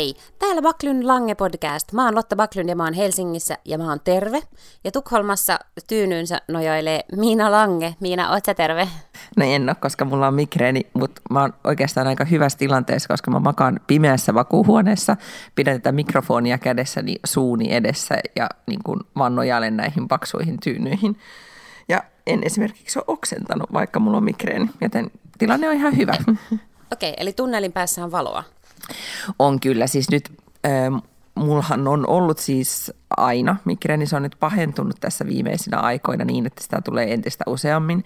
Hei, täällä Baklyn Lange podcast. Mä oon Lotta Baklyn ja mä oon Helsingissä ja mä oon terve. Ja Tukholmassa tyynyynsä nojailee Miina Lange. Miina, oot sä terve? No en ole, koska mulla on migreeni, mutta mä oon oikeastaan aika hyvässä tilanteessa, koska mä makaan pimeässä vakuuhuoneessa, pidän tätä mikrofonia kädessäni suuni edessä ja niin kuin vaan nojailen näihin paksuihin tyynyihin. Ja en esimerkiksi ole oksentanut, vaikka mulla on migreeni, joten tilanne on ihan hyvä. Okei, okay, eli tunnelin päässä on valoa. On kyllä, siis nyt äh, mullahan on ollut siis aina migreeni, se on nyt pahentunut tässä viimeisinä aikoina niin, että sitä tulee entistä useammin.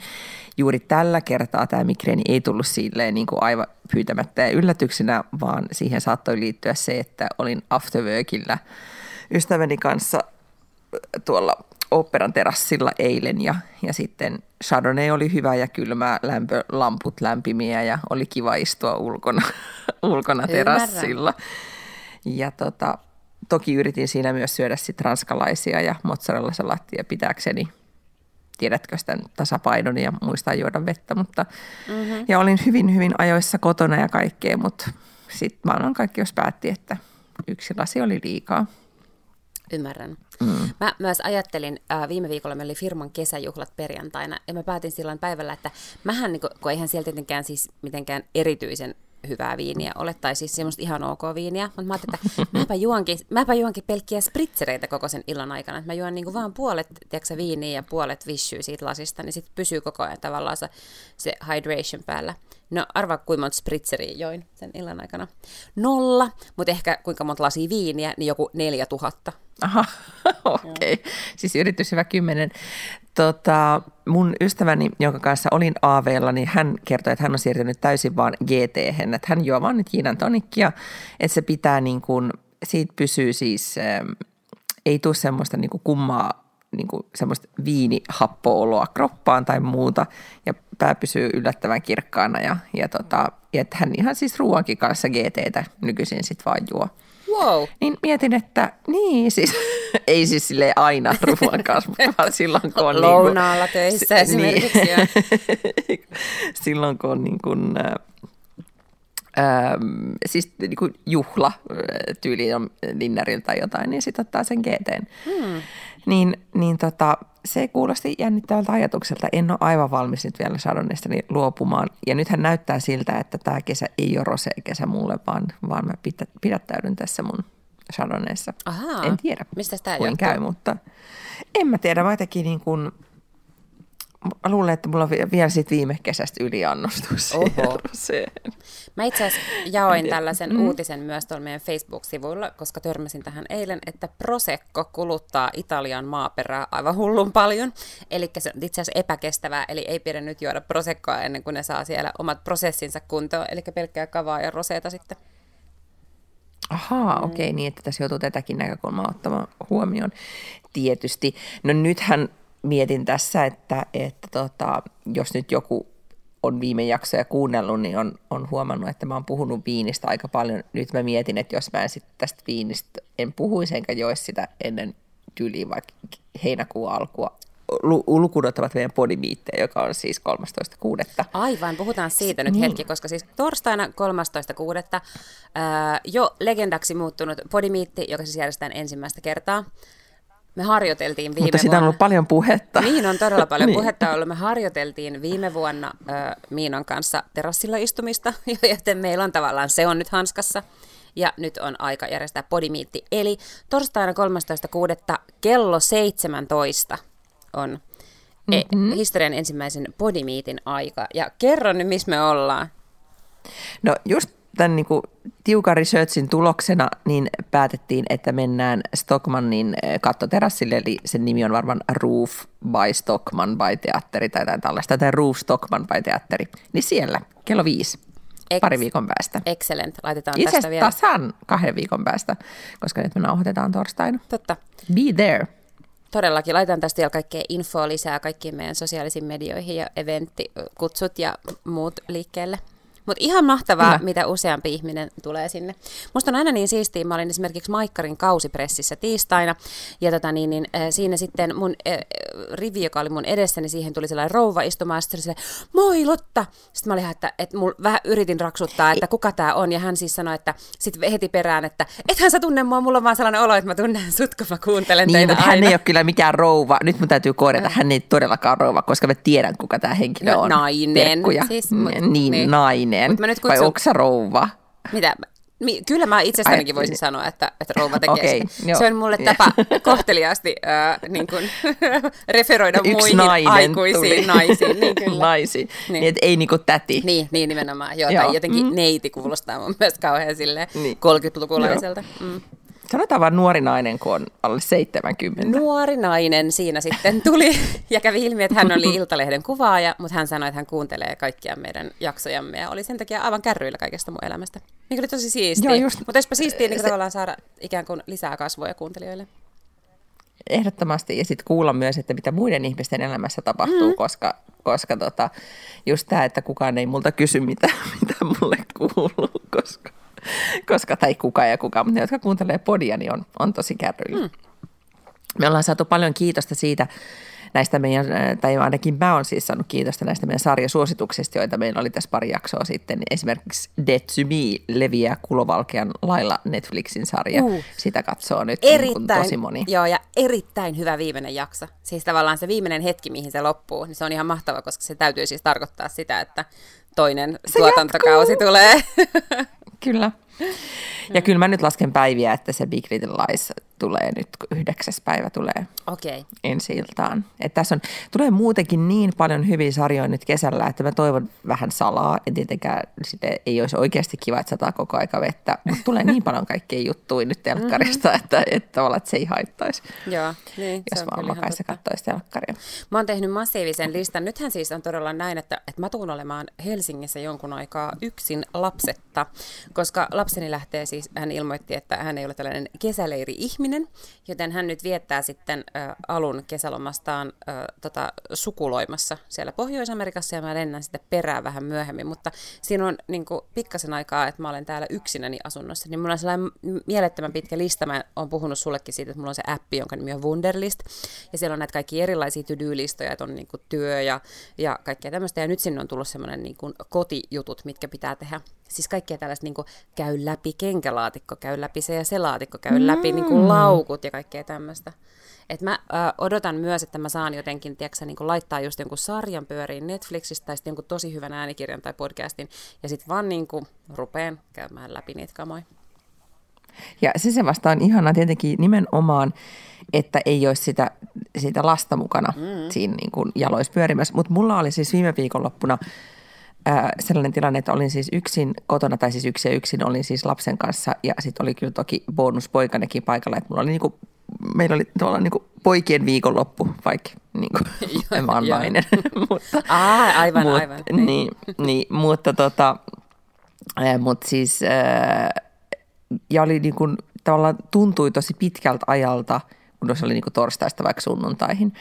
Juuri tällä kertaa tämä migreeni ei tullut silleen niin kuin aivan pyytämättä ja yllätyksenä, vaan siihen saattoi liittyä se, että olin afterworkilla ystäväni kanssa tuolla operan terassilla eilen ja, ja sitten Chardonnay oli hyvä ja kylmä, lämpö, lamput lämpimiä ja oli kiva istua ulkona, ulkona terassilla. Ja tota, toki yritin siinä myös syödä sit ranskalaisia ja mozzarella-salattia pitääkseni tiedätkö sitä tasapainon ja muistaa juoda vettä, mutta mm-hmm. ja olin hyvin, hyvin ajoissa kotona ja kaikkea, mutta sitten maailmankaikkeus päätti, että yksi lasi oli liikaa. Ymmärrän. Mm. Mä myös ajattelin, äh, viime viikolla meillä oli firman kesäjuhlat perjantaina, ja mä päätin silloin päivällä, että mähän, niin kun, kun eihän siellä tietenkään siis mitenkään erityisen hyvää viiniä ole, tai siis semmoista ihan ok viiniä, mutta mä ajattelin, että mäpä juonkin, mäpä juonkin pelkkiä spritzereitä koko sen illan aikana, että mä juon niin vaan puolet tiedätkö, viiniä ja puolet vissyy siitä lasista, niin sitten pysyy koko ajan tavallaan se, se hydration päällä. No arvaa kuinka monta spritzeriä join sen illan aikana. Nolla, mutta ehkä kuinka monta lasia viiniä, niin joku neljä tuhatta. Aha, okei. Okay. Siis yritys hyvä kymmenen. Tota, mun ystäväni, jonka kanssa olin AVlla, niin hän kertoi, että hän on siirtynyt täysin vaan gt että hän juo vaan nyt Kiinan tonikkia, että se pitää niin kuin, siitä pysyy siis, ähm, ei tule semmoista niin kuin kummaa niin kuin semmoista viinihappooloa kroppaan tai muuta, ja pää pysyy yllättävän kirkkaana, ja, ja, tota, ja että hän ihan siis ruoankin kanssa GTtä nykyisin sitten vaan juo. Wow. Niin mietin, että niin siis, ei siis sille aina ruoan kanssa, vaan silloin kun on... Lounaalla niin kuin, töissä esimerkiksi. Niin, silloin kun on niin kuin, äh, Ähm, siis niin kuin juhla tyyli on dinnerillä tai jotain, niin sitten ottaa sen GTn. Hmm. Niin, niin tota, se kuulosti jännittävältä ajatukselta. En ole aivan valmis nyt vielä Chardonnaysta luopumaan. Ja nythän näyttää siltä, että tämä kesä ei ole rosé-kesä mulle, vaan, vaan mä pidättäydyn tässä mun. Ahaa. En tiedä, Mistä tämä käy, mutta en mä tiedä. Mä jotenkin niin kuin, mä luulen, että mulla on vielä sit viime kesästä yliannostus Mä itse asiassa jaoin tällaisen mm. uutisen myös tuolla meidän Facebook-sivuilla, koska törmäsin tähän eilen, että Prosecco kuluttaa Italian maaperää aivan hullun paljon. Eli se on itse asiassa epäkestävää, eli ei pidä nyt juoda Proseccoa ennen kuin ne saa siellä omat prosessinsa kuntoon, eli pelkkää kavaa ja roseeta sitten. Ahaa, mm. okei, okay, niin että tässä joutuu tätäkin näkökulmaa ottamaan huomioon. Tietysti. No nythän mietin tässä, että, että tota, jos nyt joku on viime jaksoja kuunnellut, niin on, on huomannut, että mä oon puhunut viinistä aika paljon. Nyt mä mietin, että jos mä en sit tästä viinistä en puhuisi enkä joisi sitä ennen tyyliin vaikka heinäkuun alkua, ulkunot ovat meidän podimiittejä, joka on siis 13.6. Aivan, puhutaan siitä nyt niin. hetki, koska siis torstaina 13.6. Ää, jo legendaksi muuttunut podimiitti, joka siis järjestetään ensimmäistä kertaa. Me harjoiteltiin viime Mutta sitä on ollut paljon puhetta. Niin, on todella paljon niin. puhetta ollut. Me harjoiteltiin viime vuonna äh, Miinan kanssa terassilla istumista, joten meillä on tavallaan, se on nyt hanskassa. Ja nyt on aika järjestää podimiitti. Eli torstaina 13.6. kello 17 on mm-hmm. historian ensimmäisen podimiitin aika. Ja kerro nyt, missä me ollaan. No just tämän niin kuin tiukan researchin tuloksena niin päätettiin, että mennään Stockmannin eh, kattoterassille, eli sen nimi on varmaan Roof by Stockman by Teatteri tai jotain tällaista, tai Roof Stockman by Teatteri. Niin siellä, kello viisi Ex- pari viikon päästä. Excellent, laitetaan Itse tästä vielä. tasan kahden viikon päästä, koska nyt me nauhoitetaan torstaina. Totta. Be there. Todellakin, laitetaan tästä vielä kaikkea infoa lisää kaikkiin meidän sosiaalisiin medioihin ja eventtikutsut ja muut liikkeelle. Mutta ihan mahtavaa, Kyllä. mitä useampi ihminen tulee sinne. Musta on aina niin siistiä, mä olin esimerkiksi Maikkarin kausipressissä tiistaina, ja tota niin, niin, äh, siinä sitten mun äh, rivi, joka oli mun edessä, niin siihen tuli sellainen rouva istumaan, ja sitten se moi Lotta! Sitten mä olin että, että mul, vähän yritin raksuttaa, että kuka tämä on, ja hän siis sanoi, että sitten heti perään, että ethän sä tunne mua, mulla on vaan sellainen olo, että mä tunnen sut, kun mä kuuntelen niin, teitä aina. hän ei ole kyllä mikään rouva. Nyt mun täytyy korjata, hän ei todellakaan rouva, koska mä tiedän, kuka tämä henkilö No, on. nainen. Terkkuja. Siis, mut- niin, niin. niin, nainen. Mut mä nyt Vai kutsun- onko sä rouva? Mitä? Mi- Kyllä mä itsestänikin voisin sanoa, että, että rouva tekee sen. joo. Se on mulle tapa kohteliaasti äh, niin kuin, referoida Yksi muihin aikuisiin tuli. naisiin. Niin, kyllä. Naisiin. Niin. Niin. niin, ei niinku täti. Niin, niin nimenomaan. Joo, Joo. Tai jotenkin Mm. neiti kuulostaa mun mielestä kauhean silleen Niin. 30-lukulaiselta. Mm. Sanotaan vaan nuori nainen, kun on alle 70. Nuori nainen siinä sitten tuli ja kävi ilmi, että hän oli Iltalehden kuvaaja, mutta hän sanoi, että hän kuuntelee kaikkia meidän jaksojamme ja oli sen takia aivan kärryillä kaikesta mun elämästä. Mikä oli tosi siistiä. Joo, just- Mutta olisipa siistiä niin se- tavallaan saada ikään kuin lisää kasvoja kuuntelijoille. Ehdottomasti. Ja sitten kuulla myös, että mitä muiden ihmisten elämässä tapahtuu, mm. koska, koska tota, just tämä, että kukaan ei multa kysy, mitä, mitä mulle kuuluu, koska, koska, tai kuka ja kuka, mutta ne, jotka kuuntelee podia, niin on, on tosi kärryillä. Mm. Me ollaan saatu paljon kiitosta siitä, näistä meidän, tai ainakin mä oon siis saanut kiitosta näistä meidän sarjasuosituksista, joita meillä oli tässä pari jaksoa sitten. Esimerkiksi Dead to Me leviää kulovalkean lailla Netflixin sarja. Uh. Sitä katsoo nyt niin Erittäin, tosi moni. Joo, ja erittäin hyvä viimeinen jakso. Siis tavallaan se viimeinen hetki, mihin se loppuu, niin se on ihan mahtava, koska se täytyy siis tarkoittaa sitä, että toinen Se tuotantokausi jatkuu. tulee. Kyllä. Ja kyllä mä nyt lasken päiviä, että se Big Little Lies tulee nyt, kun yhdeksäs päivä tulee Okei. Okay. ensi iltaan. Et tässä on, tulee muutenkin niin paljon hyviä sarjoja nyt kesällä, että mä toivon vähän salaa. En tietenkään sitten ei olisi oikeasti kiva, että sataa koko aika vettä, mutta tulee niin paljon kaikkea juttuja nyt telkkarista, mm-hmm. että, että tavallaan että se ei haittaisi, Joo, niin, se jos on vaan makaisi ja katsoisi telkkaria. Mä oon tehnyt massiivisen listan. Nythän siis on todella näin, että, että mä tuun olemaan Helsingissä jonkun aikaa yksin lapsetta, koska lapseni lähtee siis, hän ilmoitti, että hän ei ole tällainen kesäleiri-ihminen, joten hän nyt viettää sitten ä, alun kesälomastaan ä, tota, sukuloimassa siellä Pohjois-Amerikassa ja mä lennän sitten perään vähän myöhemmin, mutta siinä on niin kuin, pikkasen aikaa, että mä olen täällä yksinäni asunnossa, niin mulla on sellainen mielettömän pitkä lista, mä oon puhunut sullekin siitä, että mulla on se appi, jonka nimi on Wunderlist, ja siellä on näitä kaikki erilaisia to-do-listoja, että on niin kuin työ ja, ja kaikkea tämmöistä, ja nyt sinne on tullut semmoinen niin kuin kotijutut, mitkä pitää tehdä. Siis kaikkea tällaista niin kuin käy läpi kenkälaatikko, käy läpi se ja se laatikko, käy mm. läpi niin kuin laukut ja kaikkea tämmöistä. Et mä ö, odotan myös, että mä saan jotenkin, tiedätkö, niin laittaa just jonkun sarjan pyöriin Netflixistä tai sitten jonkun tosi hyvän äänikirjan tai podcastin, ja sitten vaan niin kuin rupeen käymään läpi niitä kamoja. Ja se se vasta on ihana tietenkin nimenomaan, että ei olisi sitä, sitä lasta mukana mm. siinä niin kuin jaloissa pyörimässä. Mutta mulla oli siis viime viikonloppuna ää, sellainen tilanne, että olin siis yksin kotona, tai siis yksin ja yksin olin siis lapsen kanssa, ja sitten oli kyllä toki bonuspoikanekin paikalla, että mulla oli niin kuin, meillä oli tavallaan niin kuin poikien viikonloppu, vaikka niin kuin, mä oon joo. nainen. mutta, Ah, aivan, mut, aivan. Niin, niin, mutta tota, ää, mut siis, ää, ja oli niin kuin, tavallaan tuntui tosi pitkältä ajalta, kun se oli niin kuin torstaista vaikka sunnuntaihin.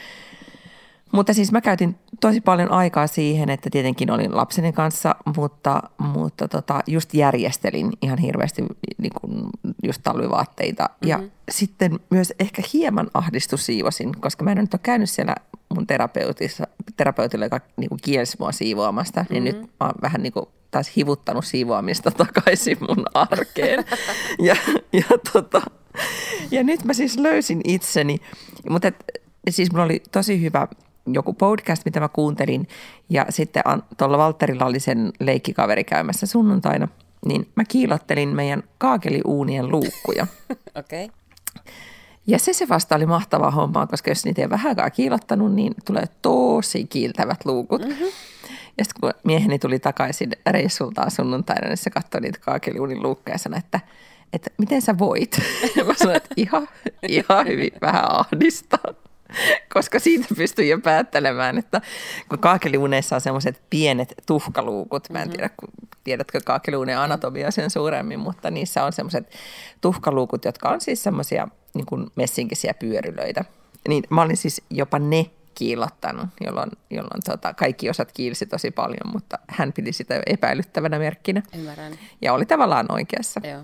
Mutta siis mä käytin tosi paljon aikaa siihen, että tietenkin olin lapseni kanssa, mutta, mutta tota, just järjestelin ihan hirveästi niin kuin just talvivaatteita. Mm-hmm. Ja sitten myös ehkä hieman ahdistussiivosin, koska mä en nyt ole käynyt siellä mun terapeutissa, terapeutilla, joka niin kuin kielsi mua siivoamasta, mm-hmm. niin nyt mä oon vähän niin kuin taas hivuttanut siivoamista takaisin mun arkeen. ja, ja, tota, ja nyt mä siis löysin itseni, mutta et, siis mulla oli tosi hyvä joku podcast, mitä mä kuuntelin, ja sitten tuolla Valterilla oli sen leikkikaveri käymässä sunnuntaina, niin mä kiilottelin meidän kaakeliuunien luukkuja. Okei. Okay. Ja se se vasta oli mahtavaa hommaa, koska jos niitä ei vähänkään kiilottanut, niin tulee tosi kiiltävät luukut. Mm-hmm. Ja sitten kun mieheni tuli takaisin reissultaan sunnuntaina, niin se katsoi niitä kaakeliuunin luukkeja ja sanoi, että, että miten sä voit? Ja mä sanoin, että ihan, ihan hyvin vähän ahdistaa. Koska siitä pystyy jo päättelemään, että kun kaakeliuneissa on semmoiset pienet tuhkaluukut, mä en tiedä, kun, tiedätkö kaakeliuneen anatomia sen suuremmin, mutta niissä on semmoiset tuhkaluukut, jotka on siis semmoisia niin messinkisiä pyörylöitä. Niin mä olin siis jopa ne kiilottanut, jolloin, jolloin tota, kaikki osat kiilsi tosi paljon, mutta hän piti sitä epäilyttävänä merkkinä. Ymmärrän. Ja oli tavallaan oikeassa. Joo.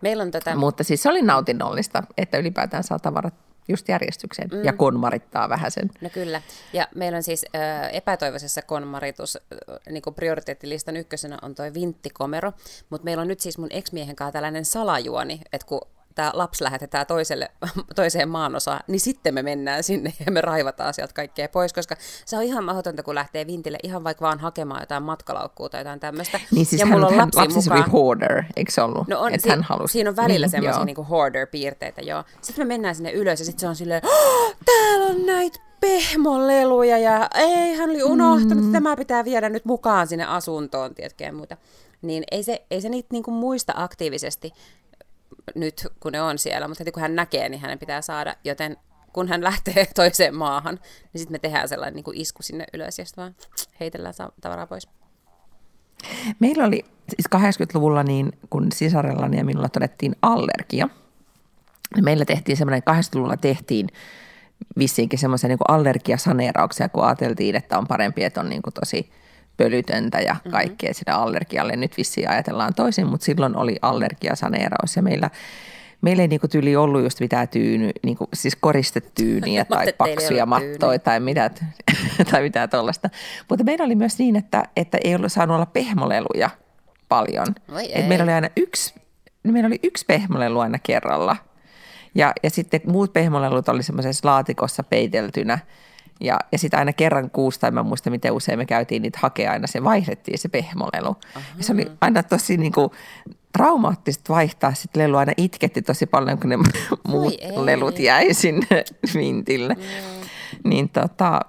Meillä on tätä... Mutta siis se oli nautinnollista, että ylipäätään saa tavarat just järjestykseen mm. ja konmarittaa vähän sen. No kyllä. Ja meillä on siis ö, epätoivoisessa konmaritus, niin kuin prioriteettilistan ykkösenä on toi vinttikomero, mutta meillä on nyt siis mun ex-miehen kanssa tällainen salajuoni, että kun tämä lapsi lähetetään toiselle, toiseen maanosaan, niin sitten me mennään sinne ja me raivataan sieltä kaikkea pois, koska se on ihan mahdotonta, kun lähtee vintille ihan vaikka vaan hakemaan jotain matkalaukkua tai jotain tämmöistä. Niin siis ja hän, mulla on hän, lapsi, lapsi mukaan. hoarder, eikö se ollut? No on, si- hän halusi. siinä on välillä Niin, semmoisia niinku hoarder-piirteitä, joo. Sitten me mennään sinne ylös ja sitten se on silleen, oh, täällä on näitä pehmoleluja ja ei, hän oli unohtanut, mm. että tämä pitää viedä nyt mukaan sinne asuntoon, tiedätkö, ja muuta. Niin ei se, ei se niitä niinku muista aktiivisesti nyt, kun ne on siellä, mutta heti kun hän näkee, niin hänen pitää saada, joten kun hän lähtee toiseen maahan, niin sitten me tehdään sellainen niin kuin isku sinne ylös ja sitten vaan heitellään tavaraa pois. Meillä oli siis 80-luvulla, niin kun sisarellani ja minulla todettiin allergia, niin meillä tehtiin semmoinen, 80-luvulla tehtiin vissiinkin semmoisia niin allergiasaneerauksia, kun ajateltiin, että on parempi, että on niin kuin tosi pölytöntä ja kaikkea mm-hmm. sitä allergialle. Nyt vissiin ajatellaan toisin, mutta silloin oli allergiasaneeraus ja meillä Meillä ei niinku tyyli ollut just mitään tyyny, niinku, siis koristetyyniä tai paksuja mattoja tai mitä, tai mitään tuollaista. Mutta meillä oli myös niin, että, että ei ollut saanut olla pehmoleluja paljon. Et meillä ei. oli aina yksi, meillä oli yksi pehmolelu aina kerralla. Ja, ja sitten muut pehmolelut oli semmoisessa laatikossa peiteltynä. Ja, ja sitten aina kerran kuussa, tai mä muista miten usein me käytiin niitä hakea, aina se vaihdettiin se pehmolelu. Aha. Ja se oli aina tosi niin kuin, traumaattista vaihtaa sitten lelu. Aina itketti tosi paljon, kun ne muut ei. lelut jäi sinne vintille. Mm. Niin, tota,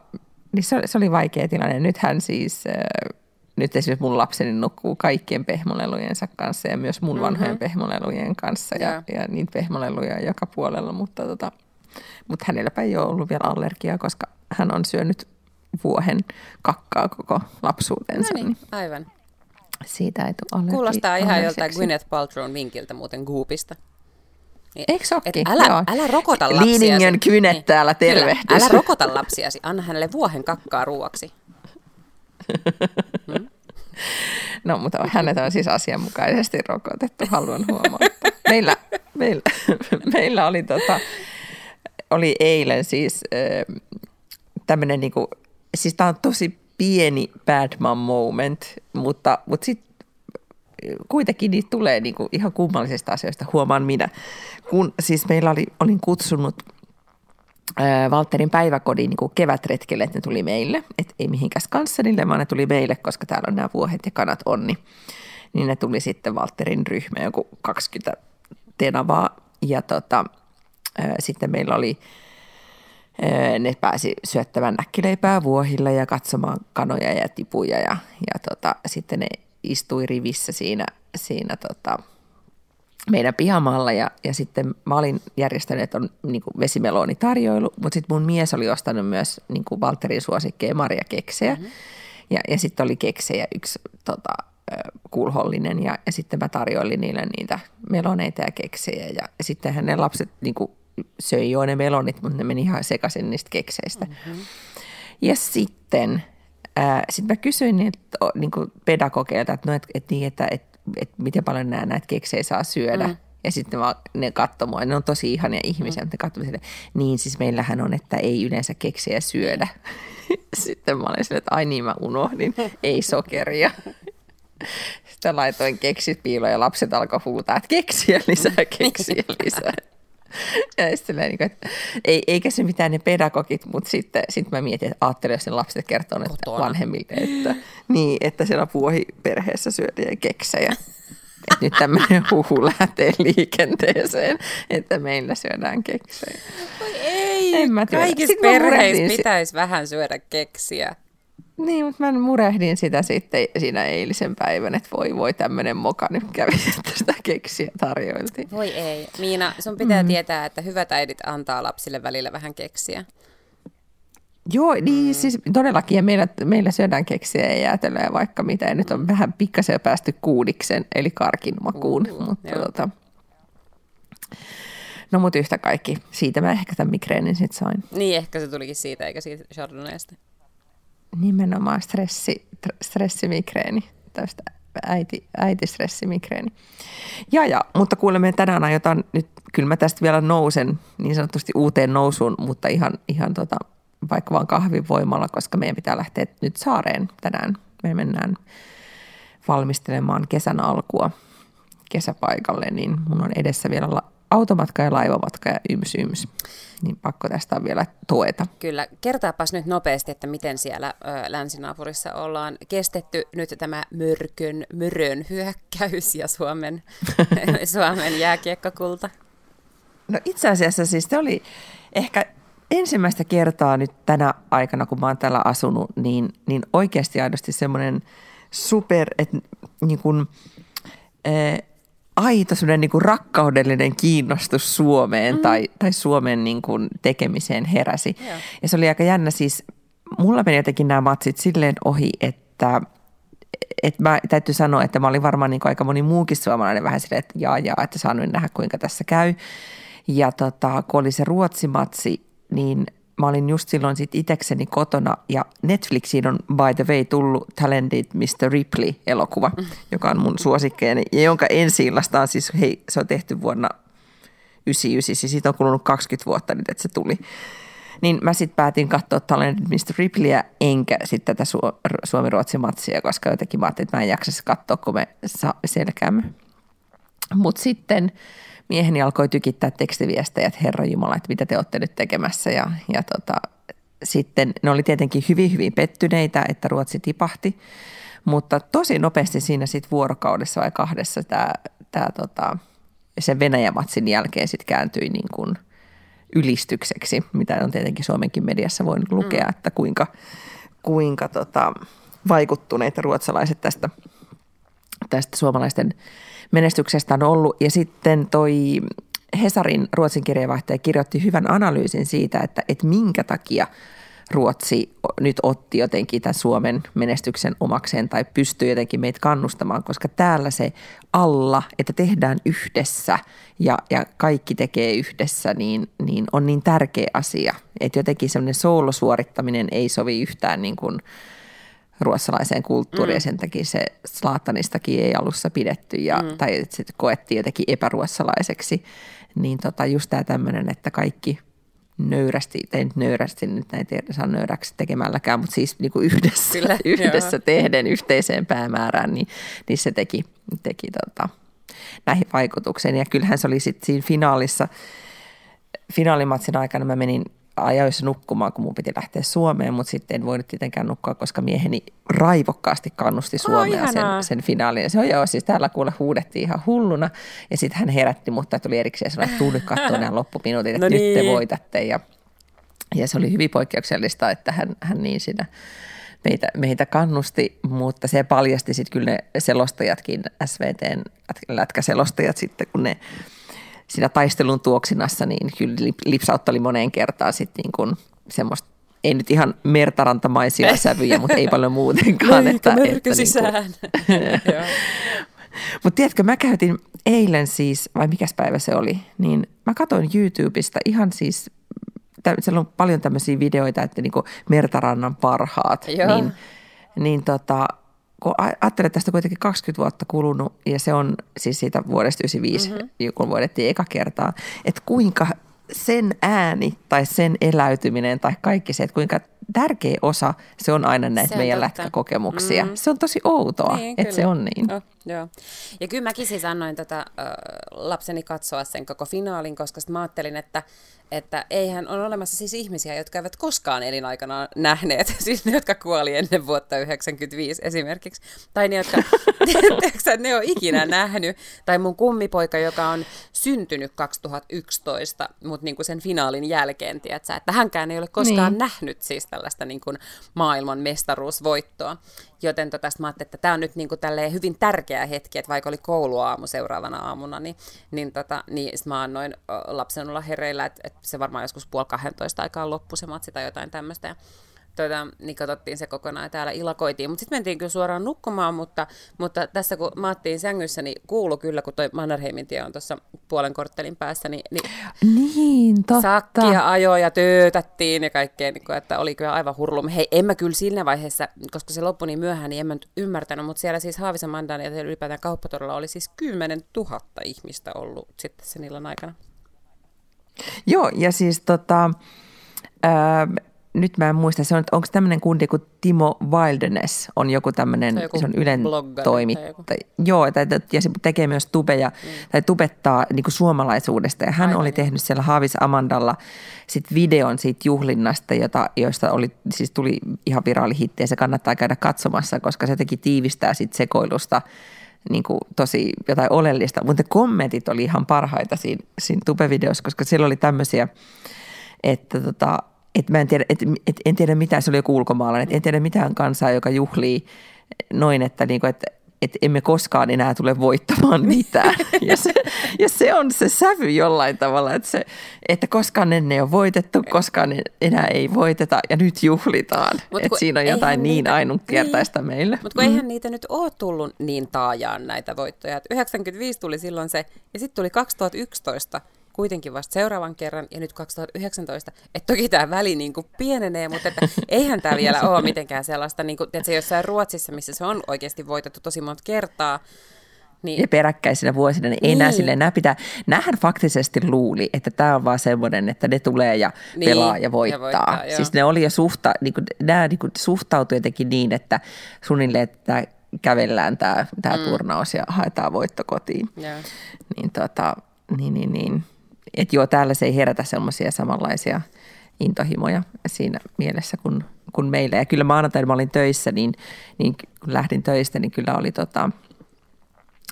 niin se, oli, se oli vaikea tilanne. Nythän siis, äh, nyt esimerkiksi mun lapseni nukkuu kaikkien pehmolelujensa kanssa ja myös mun vanhojen mm-hmm. pehmolelujen kanssa ja, Joo. ja niitä pehmoleluja joka puolella, mutta, tota, mutta hänelläpä ei ole ollut vielä allergiaa, koska hän on syönyt vuohen kakkaa koko lapsuutensa. No niin, aivan. Siitä ei tule allergi- Kuulostaa ihan joltain. Gwyneth Paltrown vinkiltä muuten Goopista. Niin, Eikö älä, Joo. älä rokota lapsiasi. Liiningen kynet Niin. täällä Kyllä, tervehdys. älä rokota lapsiasi, anna hänelle vuohen kakkaa ruuaksi. No, mutta hänet on siis asianmukaisesti rokotettu, haluan huomauttaa. Meillä, meillä, meillä oli, tota, oli eilen siis tämmöinen, niinku, siis tämä on tosi pieni bad mom moment, mutta, mutta sitten kuitenkin niitä tulee niinku ihan kummallisista asioista, huomaan minä. Kun siis meillä oli, olin kutsunut Valterin päiväkodin niin kevätretkelle, että ne tuli meille. Et ei mihinkään Skanssenille, vaan ne tuli meille, koska täällä on nämä vuohet ja kanat onni. Niin ne tuli sitten Valterin ryhmä, joku 20 tenavaa. Ja tota, ää, sitten meillä oli, ne pääsi syöttämään näkkileipää vuohilla ja katsomaan kanoja ja tipuja. Ja, ja tota, sitten ne istui rivissä siinä, siinä tota, meidän pihamaalla ja, ja sitten mä olin järjestänyt, että on niin kuin vesimelonitarjoilu, mutta sitten mun mies oli ostanut myös niin kuin Valterin suosikkeja Maria keksejä. Mm-hmm. Ja, ja sitten oli keksejä yksi tota, kulhollinen ja, ja sitten mä tarjoilin niille niitä meloneita ja keksejä. Ja, ja sittenhän ne lapset niin kuin, söi jo ne melonit, mutta ne meni ihan sekaisin niistä kekseistä. Mm-hmm. Ja sitten ää, sit mä kysyin niiltä niin kuin pedagogeilta, että, no, et, et, niin, että et, et miten paljon nämä näitä keksejä saa syödä. Mm. Ja sitten mä, ne katsoi mua, ne on tosi ihania ihmisiä, mm. mutta ne katsoi sille, niin siis meillähän on, että ei yleensä keksejä syödä. sitten mä olin sille, että ai niin mä unohdin, ei sokeria. Sitten laitoin keksit piiloon ja lapset alkoi huutaa, että keksiä lisää, keksiä lisää. Ja sitten niin kuin, että ei, eikä se mitään ne pedagogit, mutta sitten sit mä mietin, että ajattelin, jos ne lapset kertoo että vanhemmille, että, niin, että siellä vuohiperheessä syödään keksejä. Että nyt tämmöinen huhu lähtee liikenteeseen, että meillä syödään keksejä. Oi ei, En mä tiedä. kaikissa Sitten perheissä pitäisi vähän syödä keksiä. Niin, mutta mä murehdin sitä sitten siinä eilisen päivän, että voi voi tämmöinen moka nyt kävi, että sitä keksiä tarjoiltiin. Voi ei. Miina, sun pitää mm. tietää, että hyvät äidit antaa lapsille välillä vähän keksiä. Joo, niin mm. siis todellakin. Ja meillä, meillä syödään keksiä ja jäätelöä vaikka mitä. Ja nyt on vähän pikkasen päästy kuudiksen, eli karkin makuun. Uh, mutta tota, no mutta yhtä kaikki. Siitä mä ehkä tämän migreenin sitten sain. Niin, ehkä se tulikin siitä, eikä siitä Chardonnaysta. Nimenomaan stressi, stressimigreeni. Tästä äiti, äitistressimigreeni. Ja, ja, mutta kuulemme tänään aiotaan nyt, kyllä mä tästä vielä nousen niin sanotusti uuteen nousuun, mutta ihan, ihan tota, vaikka vaan kahvin voimalla, koska meidän pitää lähteä nyt saareen tänään. Me mennään valmistelemaan kesän alkua kesäpaikalle, niin mun on edessä vielä automatka ja laivamatka ja yms yms. Niin pakko tästä on vielä tueta. Kyllä. Kertaapas nyt nopeasti, että miten siellä ö, länsinaapurissa ollaan kestetty nyt tämä myrkyn, myrön hyökkäys ja Suomen, Suomen jääkiekkokulta. No itse asiassa siis se oli ehkä ensimmäistä kertaa nyt tänä aikana, kun mä oon täällä asunut, niin, niin oikeasti aidosti semmoinen super, että niin kuin, ää, aito semmoinen niin kuin rakkaudellinen kiinnostus Suomeen mm. tai, tai Suomen niin kuin tekemiseen heräsi. Yeah. Ja se oli aika jännä siis, mulla meni jotenkin nämä matsit silleen ohi, että että mä täytyy sanoa, että mä olin varmaan niin kuin aika moni muukin suomalainen vähän silleen, että jaa, jaa, että saan nyt nähdä kuinka tässä käy. Ja tota, kun oli se Ruotsimatsi, niin mä olin just silloin sit itekseni kotona ja Netflixiin on by the way tullut Talented Mr. Ripley-elokuva, mm. joka on mun suosikkeeni ja jonka ensi on siis, hei, se on tehty vuonna 99, siis siitä on kulunut 20 vuotta nyt, että se tuli. Niin mä sitten päätin katsoa Talented Mr. Ripleyä enkä sitten tätä Su- Suomi-Ruotsin matsia, koska jotenkin mä ajattelin, että mä en jaksa katsoa, kun me selkäämme. Mutta sitten mieheni alkoi tykittää tekstiviestejä, että Herra Jumala, että mitä te olette nyt tekemässä. Ja, ja tota, sitten ne oli tietenkin hyvin, hyvin pettyneitä, että Ruotsi tipahti. Mutta tosi nopeasti siinä sitten vuorokaudessa vai kahdessa tämä, tämä tota, sen Venäjä-matsin jälkeen sitten kääntyi niin kuin ylistykseksi, mitä on tietenkin Suomenkin mediassa voinut lukea, mm. että kuinka, kuinka tota, vaikuttuneita ruotsalaiset tästä, tästä suomalaisten menestyksestä on ollut. Ja sitten toi Hesarin ruotsin kirjeenvaihtaja kirjoitti hyvän analyysin siitä, että, että minkä takia Ruotsi nyt otti jotenkin tämän Suomen menestyksen omakseen tai pystyy jotenkin meitä kannustamaan, koska täällä se alla, että tehdään yhdessä ja, ja kaikki tekee yhdessä, niin, niin on niin tärkeä asia. Että jotenkin semmoinen soolosuorittaminen ei sovi yhtään niin kuin – ruotsalaiseen kulttuuriin mm. ja sen takia se Slaatanistakin ei alussa pidetty ja, mm. tai se koettiin jotenkin epäruotsalaiseksi. Niin tota, just tämä tämmöinen, että kaikki nöyrästi, tai nyt nöyrästi, nyt näin saa nöyräksi tekemälläkään, mutta siis niin kuin yhdessä, Kyllä, yhdessä tehden yhteiseen päämäärään, niin, niin se teki, teki tota, näihin vaikutukseen. Ja kyllähän se oli sitten siinä finaalissa, finaalimatsin aikana mä menin ajoissa nukkumaan, kun mun piti lähteä Suomeen, mutta sitten en voinut tietenkään nukkua, koska mieheni raivokkaasti kannusti Suomea oh, sen, sen finaaliin. Se on joo, siis täällä kuule huudettiin ihan hulluna ja sitten hän herätti, mutta tuli erikseen sanoi, että tuu nyt katsoa nämä loppuminuutit, että no niin. nyt te niin. voitatte. Ja, ja se oli hyvin poikkeuksellista, että hän, hän niin siinä meitä, meitä kannusti, mutta se paljasti sitten kyllä ne selostajatkin, SVTn lätkäselostajat sitten, kun ne siinä taistelun tuoksinassa, niin kyllä lipsautteli moneen kertaan sitten niin kuin semmoista ei nyt ihan mertarantamaisia sävyjä, mutta ei paljon muutenkaan. että, että sisään. Niin mutta tiedätkö, mä käytin eilen siis, vai mikä päivä se oli, niin mä katsoin YouTubesta ihan siis, siellä on paljon tämmöisiä videoita, että niinku mertarannan parhaat, Joo. niin, niin tota, kun ajattelen, että tästä kuitenkin 20 vuotta kulunut ja se on siis siitä vuodesta 95, mm-hmm. kun voidettiin eka kertaa, että kuinka sen ääni tai sen eläytyminen tai kaikki se, että kuinka tärkeä osa se on aina näitä meidän totta. lätkäkokemuksia. Mm-hmm. Se on tosi outoa, niin, että se on niin. Oh, joo. Ja kyllä mäkin siis annoin tätä äh, lapseni katsoa sen koko finaalin, koska mä ajattelin, että, että eihän on olemassa siis ihmisiä, jotka eivät koskaan elinaikana nähneet, siis ne, jotka kuoli ennen vuotta 1995 esimerkiksi, tai ne, jotka ne on ikinä nähnyt. Tai mun kummipoika, joka on syntynyt 2011, mutta niin kuin sen finaalin jälkeen, tiedätkö, että hänkään ei ole koskaan niin. nähnyt siis tällaista niin kuin maailman mestaruusvoittoa. Joten tota, mä ajattelin, että tämä on nyt niin kuin hyvin tärkeä hetki, että vaikka oli kouluaamu seuraavana aamuna, niin, niin, tota, niin mä annoin lapsen olla hereillä, että, että se varmaan joskus puoli 12 aikaa loppui se matsi tai jotain tämmöistä tota, niin katsottiin se kokonaan ja täällä ilakoitiin. Mutta sitten mentiin kyllä suoraan nukkumaan, mutta, mutta tässä kun maattiin sängyssä, niin kuulu kyllä, kun toi Mannerheimin tie on tuossa puolen korttelin päässä, niin, niin, niin totta. sakkia ajoja ja töötättiin ja kaikkea, niin kuin, että oli kyllä aivan hurlu. Hei, en mä kyllä siinä vaiheessa, koska se loppui niin myöhään, niin en mä nyt ymmärtänyt, mutta siellä siis Haavisen Mandan ja ylipäätään kauppatorilla oli siis 10 000 ihmistä ollut sitten sen illan aikana. Joo, ja siis tota, ää, nyt mä en muista, se on, onko tämmöinen kundi kuin Timo Wilderness, on joku tämmöinen, se, se on Ylen toimittaja. Joo, tai, ja se tekee myös tubeja, mm. tai tubettaa niin kuin suomalaisuudesta. Ja hän Aivan. oli tehnyt siellä Haavis Amandalla sit videon siitä juhlinnasta, jota, joista oli, siis tuli ihan viraalihitti, ja se kannattaa käydä katsomassa, koska se teki tiivistää sit sekoilusta niin kuin tosi jotain oleellista. Mutta kommentit oli ihan parhaita siinä, siinä tubevideossa, koska siellä oli tämmöisiä, että tota, et mä en tiedä, et, et, en tiedä mitä, se oli joku ulkomaalainen, et en tiedä mitään kansaa, joka juhlii noin, että, niinku, että että emme koskaan enää tule voittamaan mitään. Ja se, ja se on se sävy jollain tavalla, että, se, että koskaan ennen ei ole voitettu, koskaan enää ei voiteta ja nyt juhlitaan. Että siinä on jotain niin ainutkertaista niin, meille. Mutta kun mm. eihän niitä nyt ole tullut niin taajaan näitä voittoja. Et 95 tuli silloin se ja sitten tuli 2011 kuitenkin vasta seuraavan kerran ja nyt 2019. Että toki tämä väli niin kuin pienenee, mutta että eihän tämä vielä ole mitenkään sellaista, niin kuin, että se jossain Ruotsissa, missä se on oikeasti voitettu tosi monta kertaa, niin. Ja peräkkäisinä vuosina, niin, niin. ei nää silleen, nämä pitää, näähän faktisesti luuli, että tämä on vaan semmoinen, että ne tulee ja niin. pelaa ja voittaa. Ja voittaa siis ne oli jo suhta, niin kuin, nämä niin kuin suhtautui jotenkin niin, että suunnilleen, että kävellään tämä, tämä mm. turnaus ja haetaan voitto kotiin. Yeah. Niin, tota, niin, niin, niin että joo, täällä se ei herätä semmoisia samanlaisia intohimoja siinä mielessä kuin, kuin meillä. Ja kyllä maanantaina mä olin töissä, niin, niin kun lähdin töistä, niin kyllä oli tota,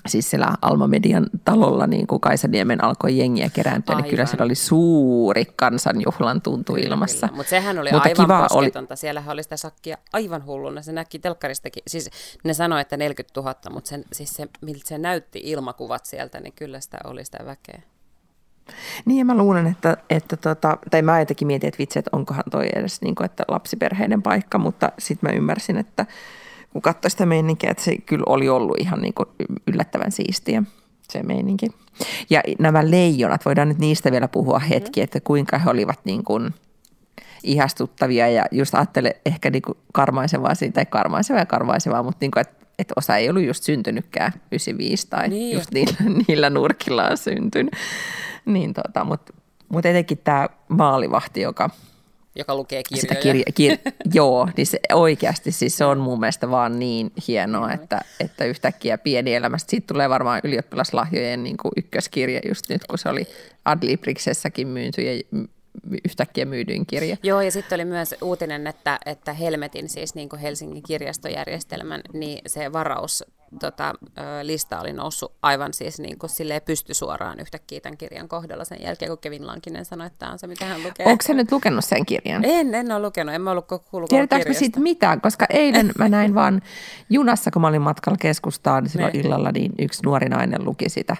siis siellä Alma Median talolla, niin kuin Kaisaniemen alkoi jengiä kerääntyä, niin kyllä siellä oli suuri kansanjuhlan tuntu ilmassa. Mutta sehän oli Mutta aivan kiva posketonta. Oli... Siellähän oli sitä sakkia aivan hulluna. Se näki telkkaristakin. Siis ne sanoi, että 40 000, mutta sen, siis se, miltä se näytti ilmakuvat sieltä, niin kyllä sitä oli sitä väkeä. Niin ja mä luulen, että, että tota, tai mä jotenkin mietin, että vitsi, että onkohan toi edes niin kuin, että lapsiperheiden paikka, mutta sitten mä ymmärsin, että kun katsoin sitä meininkiä, että se kyllä oli ollut ihan niin kuin yllättävän siistiä se meininki. Ja nämä leijonat, voidaan nyt niistä vielä puhua mm-hmm. hetki, että kuinka he olivat niin kuin ihastuttavia ja just ajattele ehkä niin kuin karmaisevaa siitä, tai karmaisevaa ja karmaisevaa, mutta niin kuin, että, että osa ei ollut just syntynytkään 95 tai niin. just niillä, niillä nurkilla on syntynyt niin tota, mutta mut etenkin tämä maalivahti, joka joka lukee kirjoja. Sitä kirja, kir, joo, niin se oikeasti siis se on mun mielestä vaan niin hienoa, että, että yhtäkkiä pieni elämästä. Siitä tulee varmaan ylioppilaslahjojen niin kuin ykköskirja just nyt, kun se oli Adlibriksessakin myynty ja yhtäkkiä myydyin kirja. Joo, ja sitten oli myös uutinen, että, että Helmetin, siis niin kuin Helsingin kirjastojärjestelmän, niin se varaus tota, lista oli noussut aivan siis niin kuin silleen pystysuoraan yhtäkkiä tämän kirjan kohdalla sen jälkeen, kun Kevin Lankinen sanoi, että tämä on se, mitä hän lukee. Onko se nyt lukenut sen kirjan? En, en ole lukenut, en mä ollut kuullut Tiedetäänkö siitä mitään? Koska eilen mä näin vaan junassa, kun mä olin matkalla keskustaan, niin silloin illalla niin yksi nuori nainen luki sitä.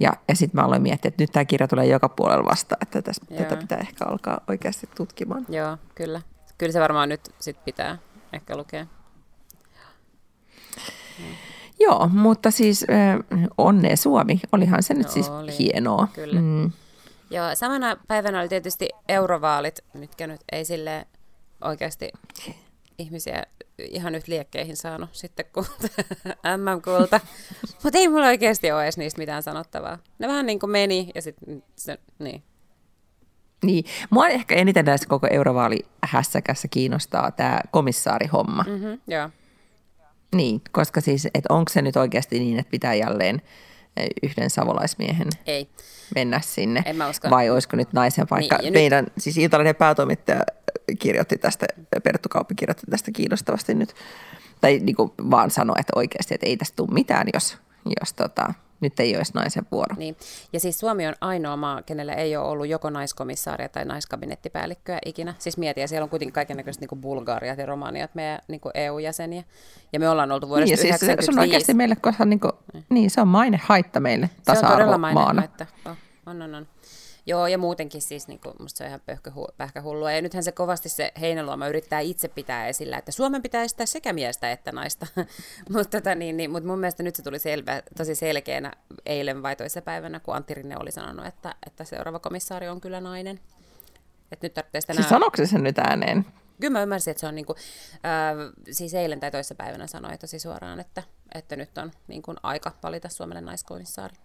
Ja, ja sitten mä aloin miettiä, että nyt tämä kirja tulee joka puolella vastaan, että tätä, tätä pitää ehkä alkaa oikeasti tutkimaan. Joo, kyllä. Kyllä se varmaan nyt sit pitää ehkä lukea. Joo, mutta siis äh, onnea Suomi. Olihan se nyt no, siis oli. hienoa. Kyllä. Mm. Joo, samana päivänä oli tietysti eurovaalit, mitkä nyt ei sille oikeasti ihmisiä ihan nyt liekkeihin saanut sitten kun MM-kulta. Mutta ei mulla oikeasti ole edes niistä mitään sanottavaa. Ne vähän niin kuin meni ja sitten se, niin. Niin, mua ehkä eniten näissä koko eurovaalihässäkässä kiinnostaa tämä komissaarihomma. Mm-hmm, joo. Niin, koska siis, että onko se nyt oikeasti niin, että pitää jälleen yhden savolaismiehen Ei. mennä sinne? En mä usko. Vai olisiko nyt naisen paikka? Niin, Meidän, nyt... siis Iltalainen päätoimittaja kirjoitti tästä, Perttu Kauppi kirjoitti tästä kiinnostavasti nyt tai niin kuin vaan sanoa, että oikeasti, että ei tästä tule mitään, jos, jos tota, nyt ei olisi naisen vuoro. Niin. Ja siis Suomi on ainoa maa, kenellä ei ole ollut joko naiskomissaaria tai naiskabinettipäällikköä ikinä. Siis mieti, ja siellä on kuitenkin kaikenlaista niin Bulgariat ja Romaniat meidän niin EU-jäseniä. Ja me ollaan oltu vuodesta niin, siis se on oikeasti meille, koska niin, kuin, niin, se on maine haitta meille tasa-arvomaana. Se on todella maine haitta. Oh, on, on, on. Joo, ja muutenkin siis niin kuin, musta se on ihan pähkähullua. Ja nythän se kovasti se Heinäluoma yrittää itse pitää esillä, että Suomen pitää estää sekä miestä että naista. mutta tota, niin, niin, mut mun mielestä nyt se tuli selvä, tosi selkeänä eilen vai toisessa päivänä, kun Antti Rinne oli sanonut, että, että seuraava komissaari on kyllä nainen. Et nyt sitä siis sanoiko se sen nyt ääneen? Kyllä mä ymmärsin, että se on niin kuin, äh, siis eilen tai toisessa päivänä sanoi tosi suoraan, että, että nyt on niin kuin aika valita Suomelle naiskomissaari.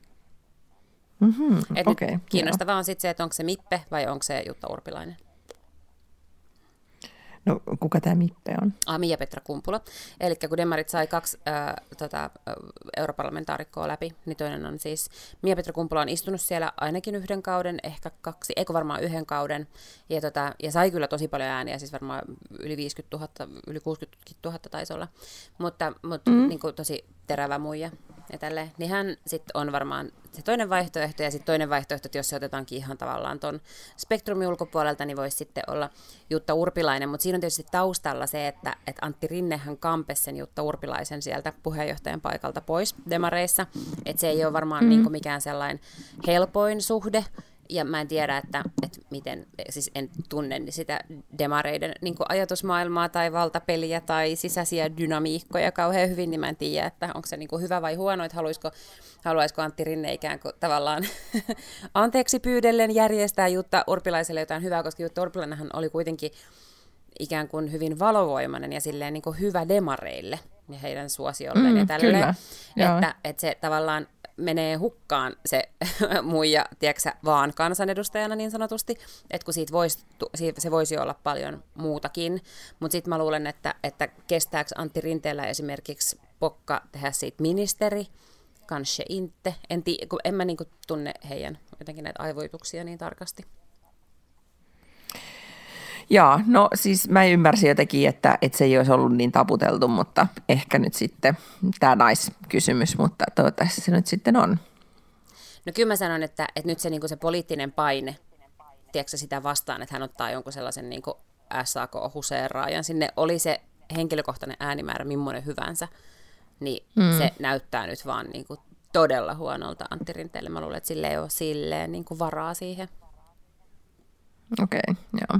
Mm-hmm, okay, kiinnostavaa joo. on sitten se, että onko se Mippe vai onko se Jutta Urpilainen. No kuka tämä Mippe on? Ah, Mia-Petra Kumpula. Eli kun Demarit sai kaksi äh, tota, europarlamentaarikkoa läpi, niin toinen on siis Mia-Petra Kumpula on istunut siellä ainakin yhden kauden, ehkä kaksi, eikö varmaan yhden kauden, ja, tota, ja sai kyllä tosi paljon ääniä, siis varmaan yli 50 000, yli 60 000 taisi olla, mutta, mutta mm. niin kuin tosi terävä muija ja tälle, niin hän sitten on varmaan se toinen vaihtoehto, ja sitten toinen vaihtoehto, että jos se otetaankin ihan tavallaan tuon spektrumin ulkopuolelta, niin voisi sitten olla Jutta Urpilainen, mutta siinä on tietysti taustalla se, että, että Antti Rinnehän kampesi sen Jutta Urpilaisen sieltä puheenjohtajan paikalta pois demareissa, että se ei ole varmaan mm. niin mikään sellainen helpoin suhde, ja mä en tiedä, että, että miten, siis en tunne sitä demareiden niin ajatusmaailmaa tai valtapeliä tai sisäisiä dynamiikkoja kauhean hyvin, niin mä en tiedä, että onko se niin kuin hyvä vai huono, että haluaisiko, haluaisiko Antti Rinne ikään kuin tavallaan anteeksi pyydellen järjestää Jutta Urpilaiselle jotain hyvää, koska Jutta Urpilainenhan oli kuitenkin ikään kuin hyvin valovoimainen ja silleen niin kuin hyvä demareille ja heidän suosiolleen mm, ja tälleen. Että, että se tavallaan menee hukkaan se muija, tiedätkö vaan kansanedustajana niin sanotusti, että kun siitä voisi, se voisi olla paljon muutakin, mutta sitten mä luulen, että, että kestääkö Antti Rinteellä esimerkiksi pokka tehdä siitä ministeri, kanske inte, en, tii, kun en mä niinku tunne heidän jotenkin näitä aivoituksia niin tarkasti. Joo, no siis mä ymmärsin jotenkin, että, että se ei olisi ollut niin taputeltu, mutta ehkä nyt sitten tämä naiskysymys, mutta toivottavasti se nyt sitten on. No kyllä mä sanon, että, että nyt se, niin se poliittinen paine, tiedätkö sitä vastaan, että hän ottaa jonkun sellaisen niin SAK-huseeraajan sinne, oli se henkilökohtainen äänimäärä millainen hyvänsä, niin mm. se näyttää nyt vaan niin kuin todella huonolta Antti Rinteelle. Mä luulen, että sille ei ole silleen niin kuin varaa siihen. Okei, okay, joo.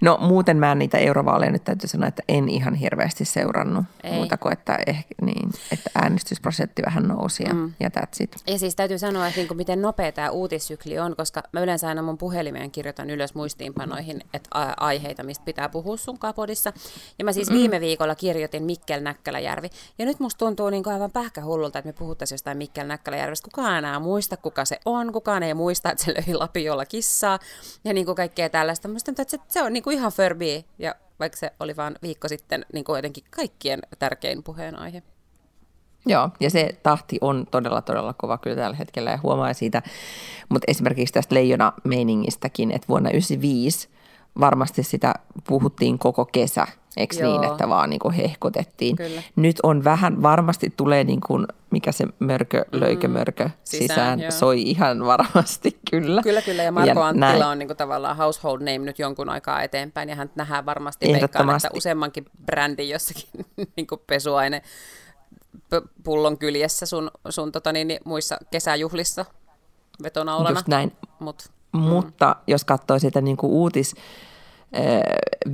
No muuten mä en niitä eurovaaleja nyt täytyy sanoa, että en ihan hirveästi seurannut. Ei. Muuta kuin, että, ehkä, niin, että äänestysprosentti vähän nousi ja, mm. ja that's it. Ja siis täytyy sanoa, että niin kuin miten nopea tämä uutissykli on, koska mä yleensä aina mun puhelimeen kirjoitan ylös muistiinpanoihin että aiheita, mistä pitää puhua sun kapodissa. Ja mä siis mm. viime viikolla kirjoitin Mikkel Näkkäläjärvi. Ja nyt musta tuntuu niin kuin aivan pähkähullulta, että me puhuttaisiin jostain Mikkel Näkkäläjärvestä. Kukaan enää muista, kuka se on. Kukaan ei muista, että se löi Lapiolla kissaa. Ja niin kuin kaikkea tällaista. Musta tuntuu, että se, se on niin kuin ihan förbi, ja vaikka se oli vain viikko sitten niin kuin jotenkin kaikkien tärkein puheenaihe. Joo, ja se tahti on todella, todella kova kyllä tällä hetkellä ja huomaa siitä, mutta esimerkiksi tästä leijona-meiningistäkin, että vuonna 1995 varmasti sitä puhuttiin koko kesä Eikö niin, Joo. niin, että vaan niin kuin hehkotettiin. Kyllä. Nyt on vähän, varmasti tulee niin kuin, mikä se mörkö, löikö, mörkö sisään, sisään soi ihan varmasti, kyllä. Kyllä, kyllä, ja Marko ja Anttila näin. on niin kuin tavallaan household name nyt jonkun aikaa eteenpäin, ja hän nähdään varmasti veikkaan, että useammankin brändin jossakin niin kuin pesuaine pullon kyljessä sun, sun tota niin, niin, muissa kesäjuhlissa vetonaulana. Just näin. Mut, mm. Mutta jos katsoo sitä niin kuin uutis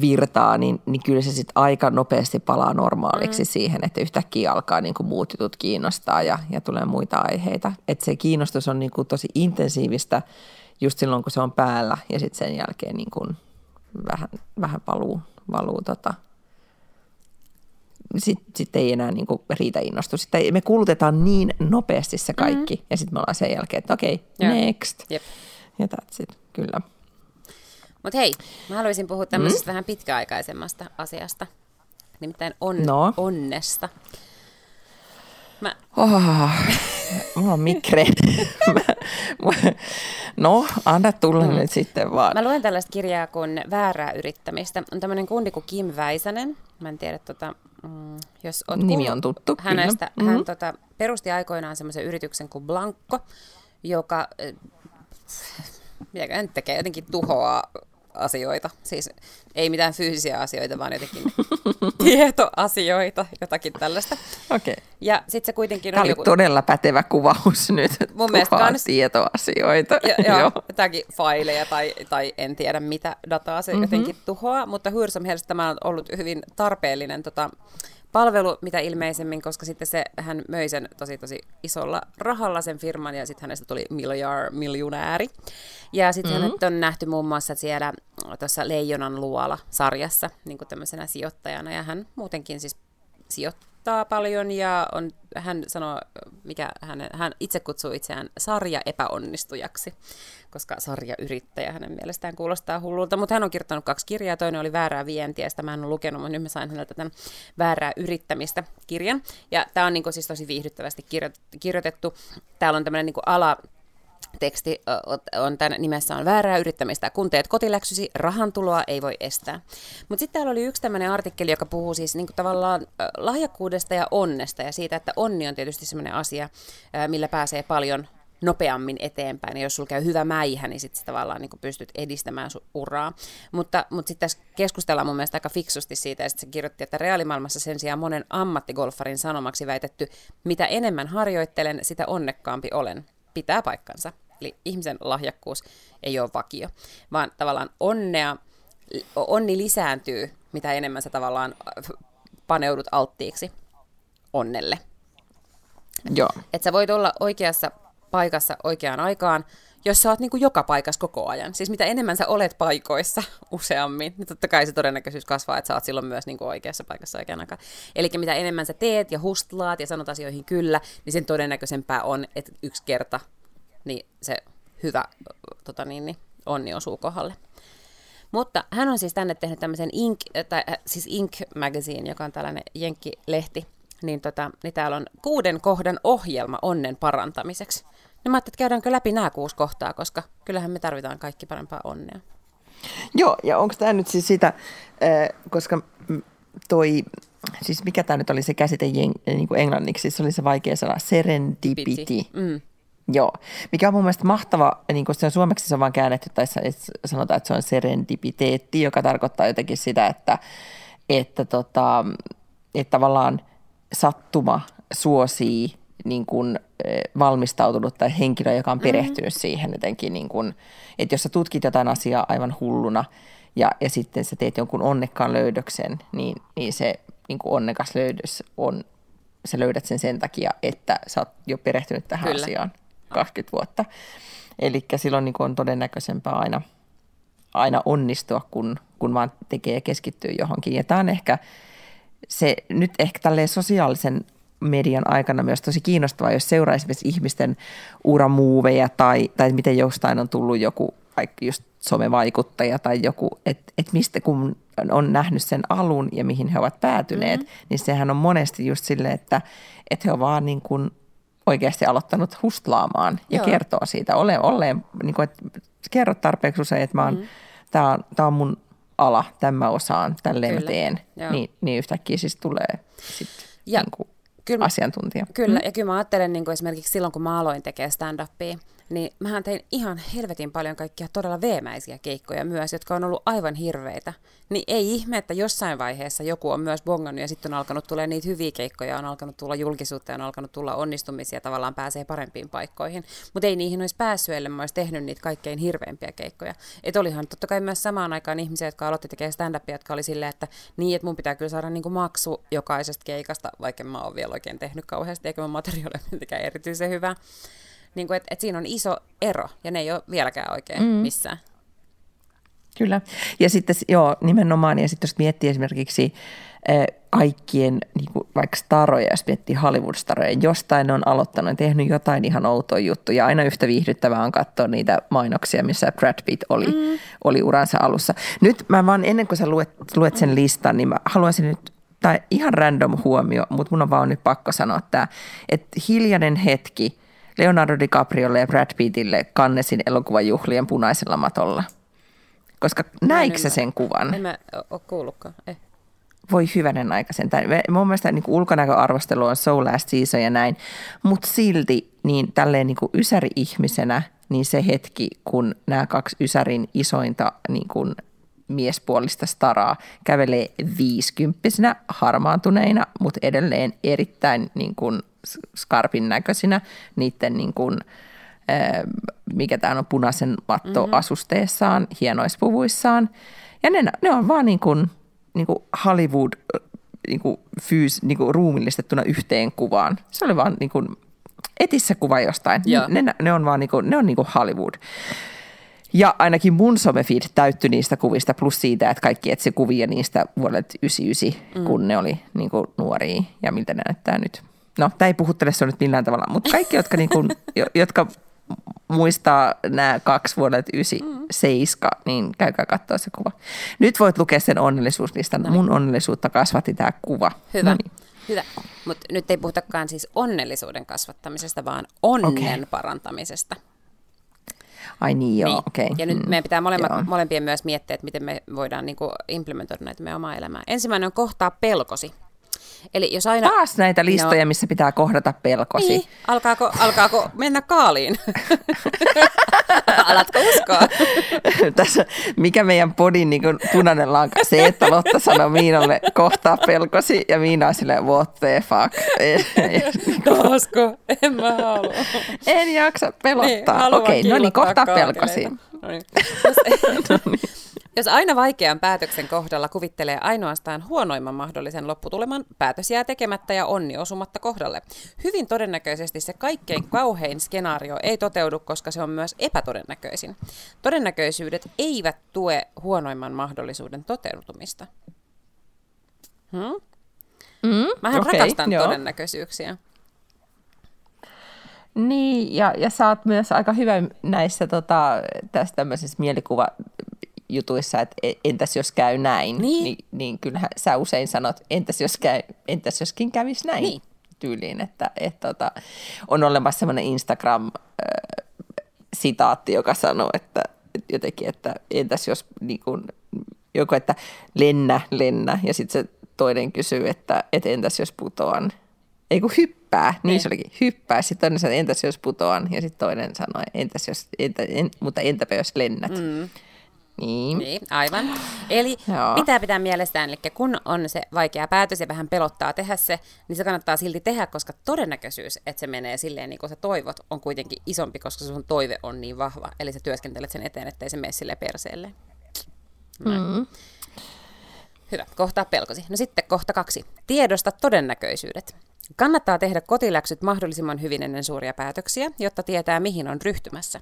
virtaa, niin, niin kyllä se sitten aika nopeasti palaa normaaliksi mm. siihen, että yhtäkkiä alkaa niin kuin muut jutut kiinnostaa ja, ja tulee muita aiheita. Että se kiinnostus on niin kuin tosi intensiivistä just silloin, kun se on päällä ja sitten sen jälkeen niin kuin vähän, vähän valuu, valuu tota, sitten sit ei enää niin kuin riitä innostus. Sitten me kulutetaan niin nopeasti se kaikki mm-hmm. ja sitten me ollaan sen jälkeen, että okei, okay, next. Yep. Ja that's it, kyllä. Mutta hei, mä haluaisin puhua tämmöisestä mm. vähän pitkäaikaisemmasta asiasta, nimittäin on, no. onnesta. Mä... Oh, mulla on mikre. no, anna tulla mm. nyt sitten vaan. Mä luen tällaista kirjaa kuin Väärää yrittämistä. On tämmöinen kundi kuin Kim Väisänen. Mä en tiedä, tota, mm, jos oot Nimi on tuttu, hänestä, kyllä. hän Mhm. tota, perusti aikoinaan semmoisen yrityksen kuin Blanco, joka äh, mitäkö nyt tekee, jotenkin tuhoaa asioita. Siis ei mitään fyysisiä asioita, vaan jotenkin tietoasioita, jotakin tällaista. Okei. Okay. Ja sitten se kuitenkin Tämä oli joku... todella pätevä kuvaus nyt. Mun mielestä kans- tietoasioita. Ja, joo, jotakin faileja tai, tai en tiedä mitä dataa se mm-hmm. jotenkin tuhoaa, mutta Hyrsam mielestä tämä on ollut hyvin tarpeellinen tota, palvelu, mitä ilmeisemmin, koska sitten se, hän möi sen tosi tosi isolla rahalla sen firman ja sitten hänestä tuli miljar, miljonääri. Ja sitten mm-hmm. hänet on nähty muun muassa siellä tuossa Leijonan luola-sarjassa niin kuin tämmöisenä sijoittajana ja hän muutenkin siis sijoittaa paljon ja on, hän sanoo, mikä hän, hän itse kutsuu itseään sarja epäonnistujaksi, koska sarjayrittäjä hänen mielestään kuulostaa hullulta, mutta hän on kirjoittanut kaksi kirjaa, toinen oli väärää vientiä, sitä mä en ole lukenut, mutta nyt mä sain häneltä tämän väärää yrittämistä kirjan, ja tämä on niin siis tosi viihdyttävästi kirjo- kirjoitettu, täällä on tämmöinen niin ala, teksti on tämän nimessä on väärää yrittämistä. Kun teet kotiläksysi, rahantuloa ei voi estää. Mutta sitten täällä oli yksi tämmöinen artikkeli, joka puhuu siis niinku tavallaan lahjakkuudesta ja onnesta ja siitä, että onni on tietysti semmoinen asia, millä pääsee paljon nopeammin eteenpäin. Ja jos sulla käy hyvä mäihä, niin sitten tavallaan niin pystyt edistämään sun uraa. Mutta, mutta sitten tässä keskustellaan mun mielestä aika fiksusti siitä, ja sitten se kirjoitti, että reaalimaailmassa sen sijaan monen ammattigolfarin sanomaksi väitetty, mitä enemmän harjoittelen, sitä onnekkaampi olen pitää paikkansa. Eli ihmisen lahjakkuus ei ole vakio, vaan tavallaan onnea, onni lisääntyy, mitä enemmän sä tavallaan paneudut alttiiksi onnelle. Joo. Että sä voit olla oikeassa paikassa oikeaan aikaan, jos sä oot niin kuin joka paikassa koko ajan. Siis mitä enemmän sä olet paikoissa useammin, niin totta kai se todennäköisyys kasvaa, että sä oot silloin myös niin kuin oikeassa paikassa oikeaan aikaan. Eli mitä enemmän sä teet ja hustlaat ja sanot asioihin kyllä, niin sen todennäköisempää on, että yksi kerta niin se hyvä tota niin, niin, onni osuu kohdalle. Mutta hän on siis tänne tehnyt tämmöisen Ink, tai, äh, siis Ink Magazine, joka on tällainen jenkkilehti, niin, tota, niin täällä on kuuden kohdan ohjelma onnen parantamiseksi. No mä ajattelin, että käydäänkö läpi nämä kuusi kohtaa, koska kyllähän me tarvitaan kaikki parempaa onnea. Joo, ja onko tämä nyt siis sitä, koska toi, siis mikä tämä nyt oli se käsite jen, niin kuin englanniksi, se oli se vaikea sana, serendipity. Mm. Joo, mikä on mun mielestä mahtava, niin kun se on suomeksi se on vaan käännetty, tai sanotaan, että se on serendipiteetti, joka tarkoittaa jotenkin sitä, että, että, tota, että tavallaan sattuma suosii niin kuin valmistautunut tai henkilö, joka on perehtynyt mm-hmm. siihen jotenkin, niin kuin, että jos sä tutkit jotain asiaa aivan hulluna ja, ja sitten sä teet jonkun onnekkaan löydöksen, niin, niin se niin kuin onnekas löydös on, sä löydät sen sen takia, että sä oot jo perehtynyt tähän Kyllä. asiaan 20 vuotta. Eli silloin niin kuin on todennäköisempää aina, aina onnistua, kun, kun vaan tekee ja keskittyy johonkin. Ja tämä on ehkä se nyt ehkä tälleen sosiaalisen median aikana myös tosi kiinnostavaa, jos seuraa esimerkiksi ihmisten uramuuveja tai, tai miten jostain on tullut joku vaikka just somevaikuttaja tai joku, että et mistä kun on nähnyt sen alun ja mihin he ovat päätyneet, mm-hmm. niin sehän on monesti just silleen, että, että he ovat vaan niin kuin oikeasti aloittanut hustlaamaan ja Joo. kertoo siitä. Ole, olleen, niin kuin, että kerro tarpeeksi usein, että mä oon, mm-hmm. tää, on, tää on mun ala, tämän mä osaan, tälleen Kyllä. mä teen. Niin, niin yhtäkkiä siis tulee sit ja. Niin kuin kyllä, asiantuntija. Kyllä, mm. ja kyllä mä ajattelen niin kuin esimerkiksi silloin, kun mä aloin tekemään stand-upia, niin mähän tein ihan helvetin paljon kaikkia todella veemäisiä keikkoja myös, jotka on ollut aivan hirveitä. Niin ei ihme, että jossain vaiheessa joku on myös bongannut ja sitten on alkanut tulla niitä hyviä keikkoja, on alkanut tulla julkisuutta ja on alkanut tulla onnistumisia, tavallaan pääsee parempiin paikkoihin. Mutta ei niihin olisi päässyt, ellei mä olisi tehnyt niitä kaikkein hirveimpiä keikkoja. Että olihan totta kai myös samaan aikaan ihmisiä, jotka aloitti tekemään stand-upia, jotka oli silleen, että niin, että mun pitää kyllä saada niinku maksu jokaisesta keikasta, vaikka mä oon vielä oikein tehnyt kauheasti, eikä materiaali ole mitenkään erityisen hyvä. Niin kuin, että, että siinä on iso ero, ja ne ei ole vieläkään oikein mm. missään. Kyllä. Ja sitten joo, nimenomaan, ja sitten jos miettii esimerkiksi äh, kaikkien niin kuin vaikka staroja, jos miettii Hollywood-staroja, jostain on aloittanut, tehnyt jotain ihan outoa juttuja. Aina yhtä viihdyttävää on katsoa niitä mainoksia, missä Brad Pitt oli, mm. oli uransa alussa. Nyt mä vaan ennen kuin sä luet, luet sen listan, niin mä haluaisin nyt tai ihan random huomio, mutta mun on vaan nyt pakko sanoa tämä, että hiljainen hetki Leonardo DiCapriolle ja Brad Pittille kannesin elokuvajuhlien punaisella matolla. Koska näikö se sen kuvan? En mä ole kuullutkaan. Eh. voi hyvänen aika sentään. Mun mielestä niin kuin ulkonäköarvostelu on so last season ja näin, mutta silti niin tälleen niin kuin ysäri-ihmisenä, niin se hetki, kun nämä kaksi Ysärin isointa niin kuin miespuolista staraa kävelee viisikymppisenä harmaantuneina, mutta edelleen erittäin niin kuin skarpin näköisinä niiden niin kuin, mikä tämä on, punaisen matto mm-hmm. asusteessaan, hienoispuvuissaan. Ja ne, ne on vaan niin kuin, niin kuin Hollywood niin kuin fyys, niin kuin ruumillistettuna yhteen kuvaan. Se oli vaan niin kuin etissä kuva jostain. Ne, ne, on vaan niin kuin, ne on niin kuin Hollywood. Ja ainakin mun somefeed täyttyi niistä kuvista, plus siitä, että kaikki etsi kuvia niistä vuodelta 99, mm. kun ne oli niin kuin nuoria ja miltä ne näyttää nyt. No, tämä ei puhuttele se nyt millään tavalla, mutta kaikki, jotka, niin kuin, jotka muistaa nämä kaksi vuodelta 97, mm. niin käykää katsoa se kuva. Nyt voit lukea sen onnellisuuslistan. No. Mun onnellisuutta kasvatti tämä kuva. Hyvä. Noniin. Hyvä. Mutta nyt ei puhutakaan siis onnellisuuden kasvattamisesta, vaan onnen okay. parantamisesta. Ai niin, joo, niin. okei. Okay. Ja nyt mm, meidän pitää molemmat, molempien myös miettiä, että miten me voidaan niin kuin implementoida näitä meidän omaa elämää. Ensimmäinen on kohtaa pelkosi. Eli jos aina... Taas näitä listoja, no, missä pitää kohdata pelkosi. Niin, alkaako, alkaako mennä kaaliin? Alatko uskoa? Tässä, mikä meidän podin niin punainen lanka? Se, että Lotta sanoo Miinalle kohtaa pelkosi ja Miina on silleen, what the fuck? Kosko? En mä halua. En jaksa pelottaa. Niin, Okei, okay, no niin, kohtaa pelkosi. No niin. no niin. Jos aina vaikean päätöksen kohdalla kuvittelee ainoastaan huonoimman mahdollisen lopputuleman, päätös jää tekemättä ja onni osumatta kohdalle. Hyvin todennäköisesti se kaikkein kauhein skenaario ei toteudu, koska se on myös epätodennäköisin. Todennäköisyydet eivät tue huonoimman mahdollisuuden toteutumista. Hmm? Mm, Mähän okay, rakastan joo. todennäköisyyksiä. Niin, ja, ja sä oot myös aika hyvä näissä tota, tässä tämmöisissä mielikuva jutuissa, että e, entäs jos käy näin, niin, niin, niin kyllähän sä usein sanot, entäs, jos käy, entäs joskin kävisi näin niin. tyyliin, että et, tota, on olemassa semmoinen Instagram-sitaatti, joka sanoo, että jotenkin, että entäs jos niin kun, joku, että lennä, lennä, ja sitten se toinen kysyy, että et entäs jos putoan, ei kun hyppää, niin, niin se olikin, hyppää. Sitten toinen sanoi, entäs jos putoan, ja sitten toinen sanoi, entäs jos, entä, en, mutta entäpä jos lennät. Mm. Niin. niin aivan. Eli Joo. pitää pitää mielestään, eli kun on se vaikea päätös ja vähän pelottaa tehdä se, niin se kannattaa silti tehdä, koska todennäköisyys, että se menee silleen niin kuin sä toivot, on kuitenkin isompi, koska sun toive on niin vahva. Eli sä työskentelet sen eteen, ettei se mene sille perseelle. Mm. Hyvä, kohtaa pelkosi. No sitten kohta kaksi. Tiedosta todennäköisyydet. Kannattaa tehdä kotiläksyt mahdollisimman hyvin ennen suuria päätöksiä, jotta tietää mihin on ryhtymässä.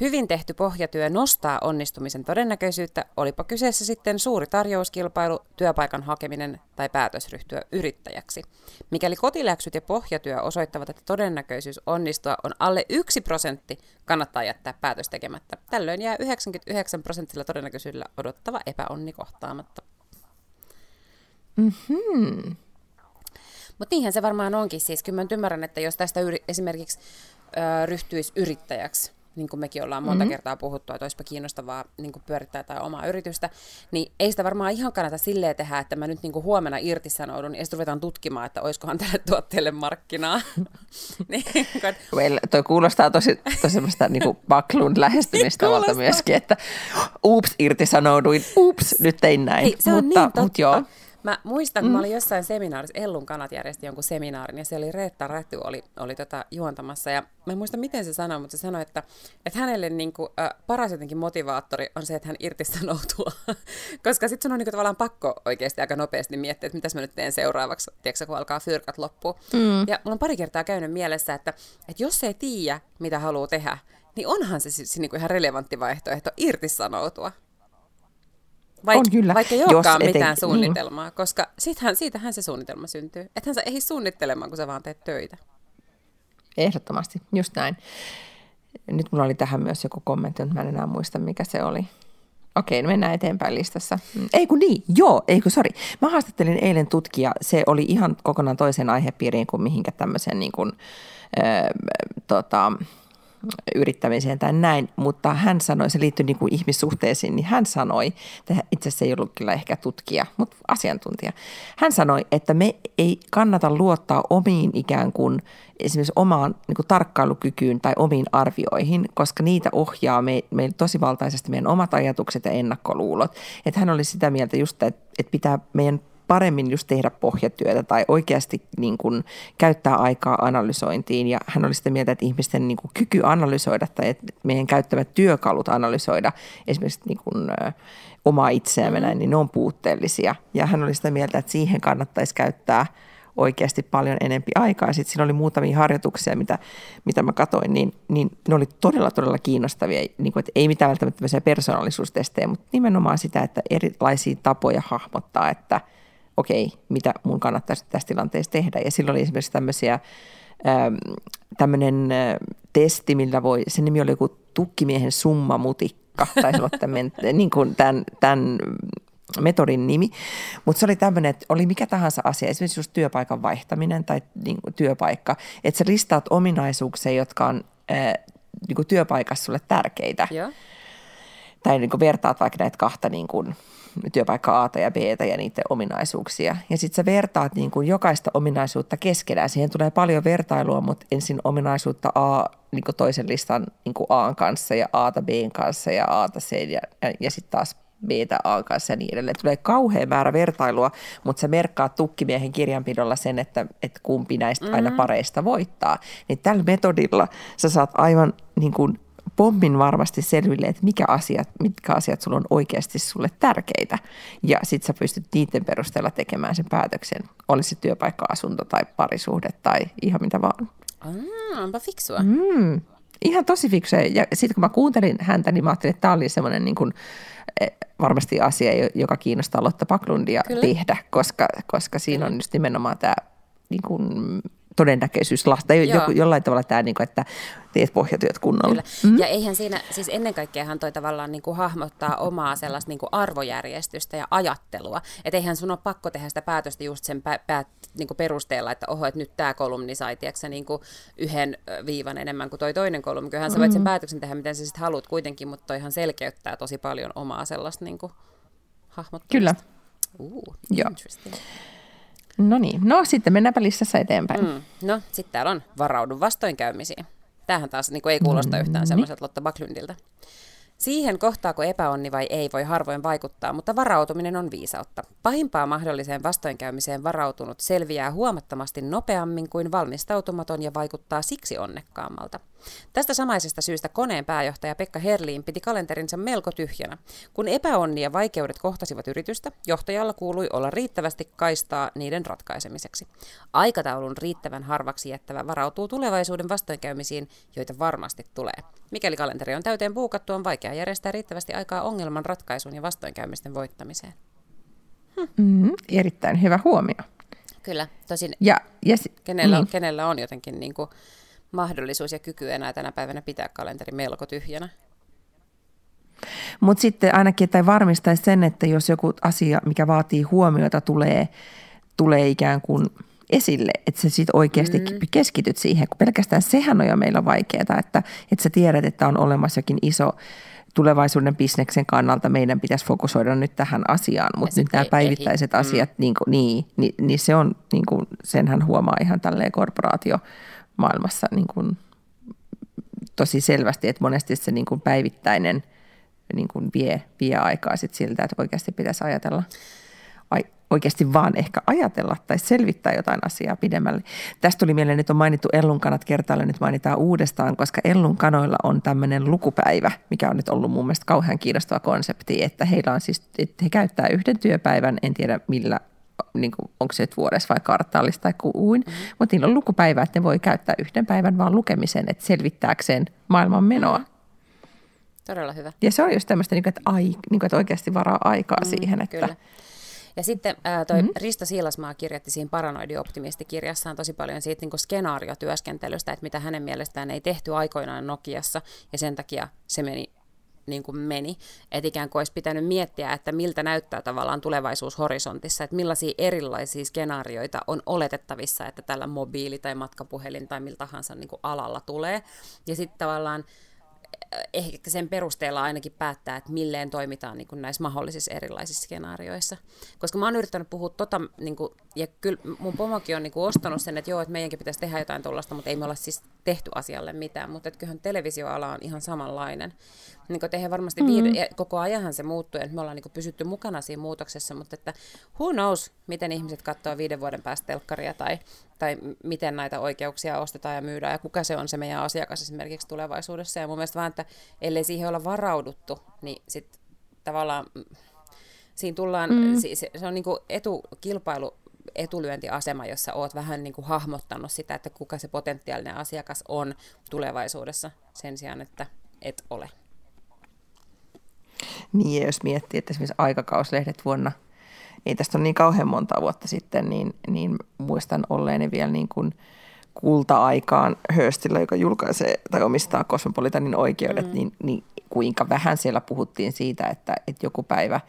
Hyvin tehty pohjatyö nostaa onnistumisen todennäköisyyttä, olipa kyseessä sitten suuri tarjouskilpailu, työpaikan hakeminen tai päätös ryhtyä yrittäjäksi. Mikäli kotiläksyt ja pohjatyö osoittavat, että todennäköisyys onnistua on alle yksi prosentti, kannattaa jättää päätös tekemättä. Tällöin jää 99 prosentilla todennäköisyydellä odottava epäonni kohtaamatta. Mm-hmm. Mutta niinhän se varmaan onkin. Siis kyllä mä ymmärrän, että jos tästä yri- esimerkiksi ö, ryhtyisi yrittäjäksi, niin kuin mekin ollaan monta mm-hmm. kertaa puhuttu, että olisipa kiinnostavaa niin kuin pyörittää tai omaa yritystä, niin ei sitä varmaan ihan kannata silleen tehdä, että mä nyt niin kuin huomenna irtisanoudun ja sitten ruvetaan tutkimaan, että olisikohan tälle tuotteelle markkinaa. niin, kun... well, toi kuulostaa tosi, tosi semmoista niin kuin baklun lähestymistavalta myöskin, että ups, irtisanouduin, ups, nyt tein näin. Hei, se on mutta, niin totta. Mutta joo. Mä muistan, kun mm. mä olin jossain seminaarissa, Ellun kanat järjesti jonkun seminaarin, ja se oli Reetta Räty oli, oli tota juontamassa, ja mä en muista miten se sanoi, mutta se sanoi, että, että hänelle niin kuin, äh, paras jotenkin motivaattori on se, että hän irtisanoutuu, koska sitten sun on niin tavallaan pakko oikeasti aika nopeasti miettiä, että mitäs mä nyt teen seuraavaksi, tiedätkö, kun alkaa fyrkat loppu. Mm. Ja mulla on pari kertaa käynyt mielessä, että, että jos ei tiedä, mitä haluaa tehdä, niin onhan se, se, se niin kuin ihan relevantti vaihtoehto irtisanoutua. Vaik, on kyllä. Vaikka ei olekaan Jos mitään eten... suunnitelmaa, niin. koska sittenhän, siitähän se suunnitelma syntyy. Ethän sä ehdi suunnittelemaan, kun sä vaan teet töitä. Ehdottomasti, just näin. Nyt mulla oli tähän myös joku kommentti, mutta mä en enää muista, mikä se oli. Okei, no mennään eteenpäin listassa. Mm, ei kun niin, joo, ei kun sori. Mä haastattelin eilen tutkija, se oli ihan kokonaan toisen aihepiiriin kuin mihinkä tämmöisen niin kuin, äh, tota, yrittämiseen tai näin, mutta hän sanoi, se liittyy niin kuin ihmissuhteisiin, niin hän sanoi, että itse asiassa ei ollut kyllä ehkä tutkija, mutta asiantuntija. Hän sanoi, että me ei kannata luottaa omiin ikään kuin esimerkiksi omaan niin kuin tarkkailukykyyn tai omiin arvioihin, koska niitä ohjaa me tosi valtaisesti meidän omat ajatukset ja ennakkoluulot. Että hän oli sitä mieltä just, että, että pitää meidän paremmin just tehdä pohjatyötä tai oikeasti niin kuin käyttää aikaa analysointiin. Ja hän oli sitä mieltä, että ihmisten niin kuin kyky analysoida tai että meidän käyttämät työkalut analysoida esimerkiksi niin kuin, omaa itseämme näin, niin ne on puutteellisia. Ja hän oli sitä mieltä, että siihen kannattaisi käyttää oikeasti paljon enempi aikaa. Sitten siinä oli muutamia harjoituksia, mitä, mitä mä katsoin, niin, niin ne oli todella, todella kiinnostavia. Niin kuin, että ei mitään välttämättä persoonallisuustestejä, mutta nimenomaan sitä, että erilaisia tapoja hahmottaa, että – okei, mitä mun kannattaisi tässä tilanteessa tehdä. Ja silloin oli esimerkiksi tämmöisiä, ähm, tämmöinen äh, testi, millä voi, sen nimi oli joku tukkimiehen summamutikka, taisi olla tämän, niin kuin tämän, tämän metodin nimi, mutta se oli tämmöinen, että oli mikä tahansa asia, esimerkiksi just työpaikan vaihtaminen tai niin kuin työpaikka, että sä listaat ominaisuuksia, jotka on ää, äh, niin kuin työpaikassa sulle tärkeitä. Joo. Tai niin kuin vertaat vaikka näitä kahta niin kuin, työpaikka A ja B ja niiden ominaisuuksia. Ja sitten sä vertaat niin kuin jokaista ominaisuutta keskenään. Siihen tulee paljon vertailua, mutta ensin ominaisuutta A niin kuin toisen listan niin kuin A kanssa ja A B kanssa ja A C ja, ja, ja sitten taas B A kanssa ja niin edelleen. Tulee kauhean määrä vertailua, mutta sä merkkaat tukkimiehen kirjanpidolla sen, että, että kumpi näistä mm-hmm. aina pareista voittaa. Niin tällä metodilla sä saat aivan niin kuin pommin varmasti selville, että mikä asiat, mitkä asiat sulla on oikeasti sulle tärkeitä. Ja sit sä pystyt niiden perusteella tekemään sen päätöksen. Olisi se työpaikka, asunto tai parisuhde tai ihan mitä vaan. Ah, onpa fiksua. Mm, ihan tosi fiksua. Ja sitten kun mä kuuntelin häntä, niin mä ajattelin, että tämä oli semmoinen niin kuin, eh, varmasti asia, joka kiinnostaa Lotta Paklundia Kyllä. tehdä, koska, koska siinä on just nimenomaan tämä niin kuin, todennäköisyys lasta. Joku, jollain tavalla tämä, niin kuin, että teet pohjatyöt kunnolla. Mm. Ja eihän siinä, siis ennen kaikkea toi tavallaan niin kuin hahmottaa omaa sellaista niin kuin arvojärjestystä ja ajattelua. Että eihän sun ole pakko tehdä sitä päätöstä just sen pä, pä, niin kuin perusteella, että oho, että nyt tämä kolumni sai tiedätkö, niin kuin yhden viivan enemmän kuin toi toinen kolumni. Kyllähän sä voit sen mm. päätöksen tehdä, miten sä sitten haluat kuitenkin, mutta toihan selkeyttää tosi paljon omaa sellaista niin kuin hahmottamista. Kyllä. Uh, Joo. No niin, no sitten mennäänpä listassa eteenpäin. Mm. No, sitten täällä on varaudu vastoinkäymisiin. Tämähän taas niin kuin ei kuulosta yhtään mm, semmoiselta Lotta Backlundilta. Siihen kohtaako epäonni vai ei voi harvoin vaikuttaa, mutta varautuminen on viisautta. Pahimpaa mahdolliseen vastoinkäymiseen varautunut selviää huomattavasti nopeammin kuin valmistautumaton ja vaikuttaa siksi onnekkaammalta. Tästä samaisesta syystä koneen pääjohtaja Pekka Herliin piti kalenterinsa melko tyhjänä. Kun epäonni ja vaikeudet kohtasivat yritystä, johtajalla kuului olla riittävästi kaistaa niiden ratkaisemiseksi. Aikataulun riittävän harvaksi jättävä varautuu tulevaisuuden vastoinkäymisiin, joita varmasti tulee. Mikäli kalenteri on täyteen puukattu, on vaikea järjestää riittävästi aikaa ongelman ratkaisuun ja vastoinkäymisten voittamiseen. Hm. Mm, erittäin hyvä huomio. Kyllä, tosin ja, ja, kenellä, niin. kenellä on jotenkin niin kuin, mahdollisuus ja kyky enää tänä päivänä pitää kalenteri melko tyhjänä. Mutta sitten ainakin, että varmistaisi sen, että jos joku asia, mikä vaatii huomiota, tulee, tulee ikään kuin esille, että sä sitten oikeasti mm. keskityt siihen, kun pelkästään sehän on jo meillä vaikeaa, että, että sä tiedät, että on olemassa jokin iso tulevaisuuden bisneksen kannalta meidän pitäisi fokusoida nyt tähän asiaan, mutta nyt nämä päivittäiset ei, asiat, mm. niin, kuin, niin, niin, niin se on, niin kuin, senhän huomaa ihan tälleen korporaatio maailmassa niin kuin tosi selvästi, että monesti se niin kuin päivittäinen niin kuin vie, vie aikaa sit siltä, että oikeasti pitäisi ajatella, oikeasti vaan ehkä ajatella tai selvittää jotain asiaa pidemmälle. Tästä tuli mieleen, että on mainittu Ellunkanat kertaalle, nyt mainitaan uudestaan, koska Ellunkanoilla on tämmöinen lukupäivä, mikä on nyt ollut mun mielestä kauhean kiinnostava konsepti, että heillä on siis, että he käyttää yhden työpäivän, en tiedä millä niin kuin, onko se nyt vuodessa vai kvartaalista tai kuin, mm-hmm. mutta niillä on lukupäivä, että ne voi käyttää yhden päivän vaan lukemisen, että selvittääkseen maailman menoa. Mm-hmm. Todella hyvä. Ja se on just tämmöistä, niin kuin, että, ai, niin kuin, että oikeasti varaa aikaa mm, siihen. Että... Kyllä. Ja sitten ää, toi mm-hmm. Risto Siilasmaa kirjoitti siinä Paranoidi-optimisti-kirjassaan tosi paljon siitä niin skenaariotyöskentelystä, että mitä hänen mielestään ei tehty aikoinaan Nokiassa, ja sen takia se meni niin kuin meni. Että ikään kuin olisi pitänyt miettiä, että miltä näyttää tavallaan tulevaisuus horisontissa, että millaisia erilaisia skenaarioita on oletettavissa, että tällä mobiili- tai matkapuhelin tai miltä tahansa niin kuin alalla tulee. Ja sitten tavallaan ehkä sen perusteella ainakin päättää, että milleen toimitaan niin kuin näissä mahdollisissa erilaisissa skenaarioissa. Koska mä oon yrittänyt puhua tota, niin kuin, ja kyllä mun pomokin on niin kuin ostanut sen, että joo, että meidänkin pitäisi tehdä jotain tuollaista, mutta ei me olla siis tehty asialle mitään. Mutta että kyllähän televisioala on ihan samanlainen. Niin kuin varmasti mm-hmm. viide, koko ajanhan se muuttuu, että me ollaan niin kuin pysytty mukana siinä muutoksessa, mutta että who knows, miten ihmiset katsoo viiden vuoden päästä telkkaria tai, tai miten näitä oikeuksia ostetaan ja myydään ja kuka se on se meidän asiakas esimerkiksi tulevaisuudessa. Ja mun mielestä vaan, että ellei siihen olla varauduttu, niin sitten tavallaan mm, siinä tullaan, mm. se, se on niin kuin etukilpailu etulyöntiasema, jossa oot vähän niin kuin hahmottanut sitä, että kuka se potentiaalinen asiakas on tulevaisuudessa sen sijaan, että et ole. Niin, ja jos miettii, että esimerkiksi aikakauslehdet vuonna, ei tästä ole niin kauhean monta vuotta sitten, niin, niin muistan olleeni vielä niin kuin kulta-aikaan Hörstillä, joka julkaisee tai omistaa Cosmopolitanin oikeudet, mm. niin, niin kuinka vähän siellä puhuttiin siitä, että, että joku päivä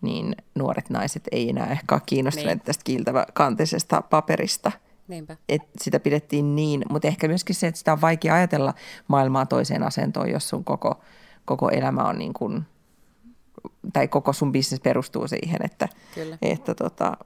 niin nuoret naiset ei enää ehkä ole kiinnostuneet niin. tästä kiiltävä kantisesta paperista. Niinpä. Et sitä pidettiin niin, mutta ehkä myöskin se, että sitä on vaikea ajatella maailmaa toiseen asentoon, jos sun koko, koko elämä on niin kuin tai koko sun bisnes perustuu siihen, että, Kyllä. että tota,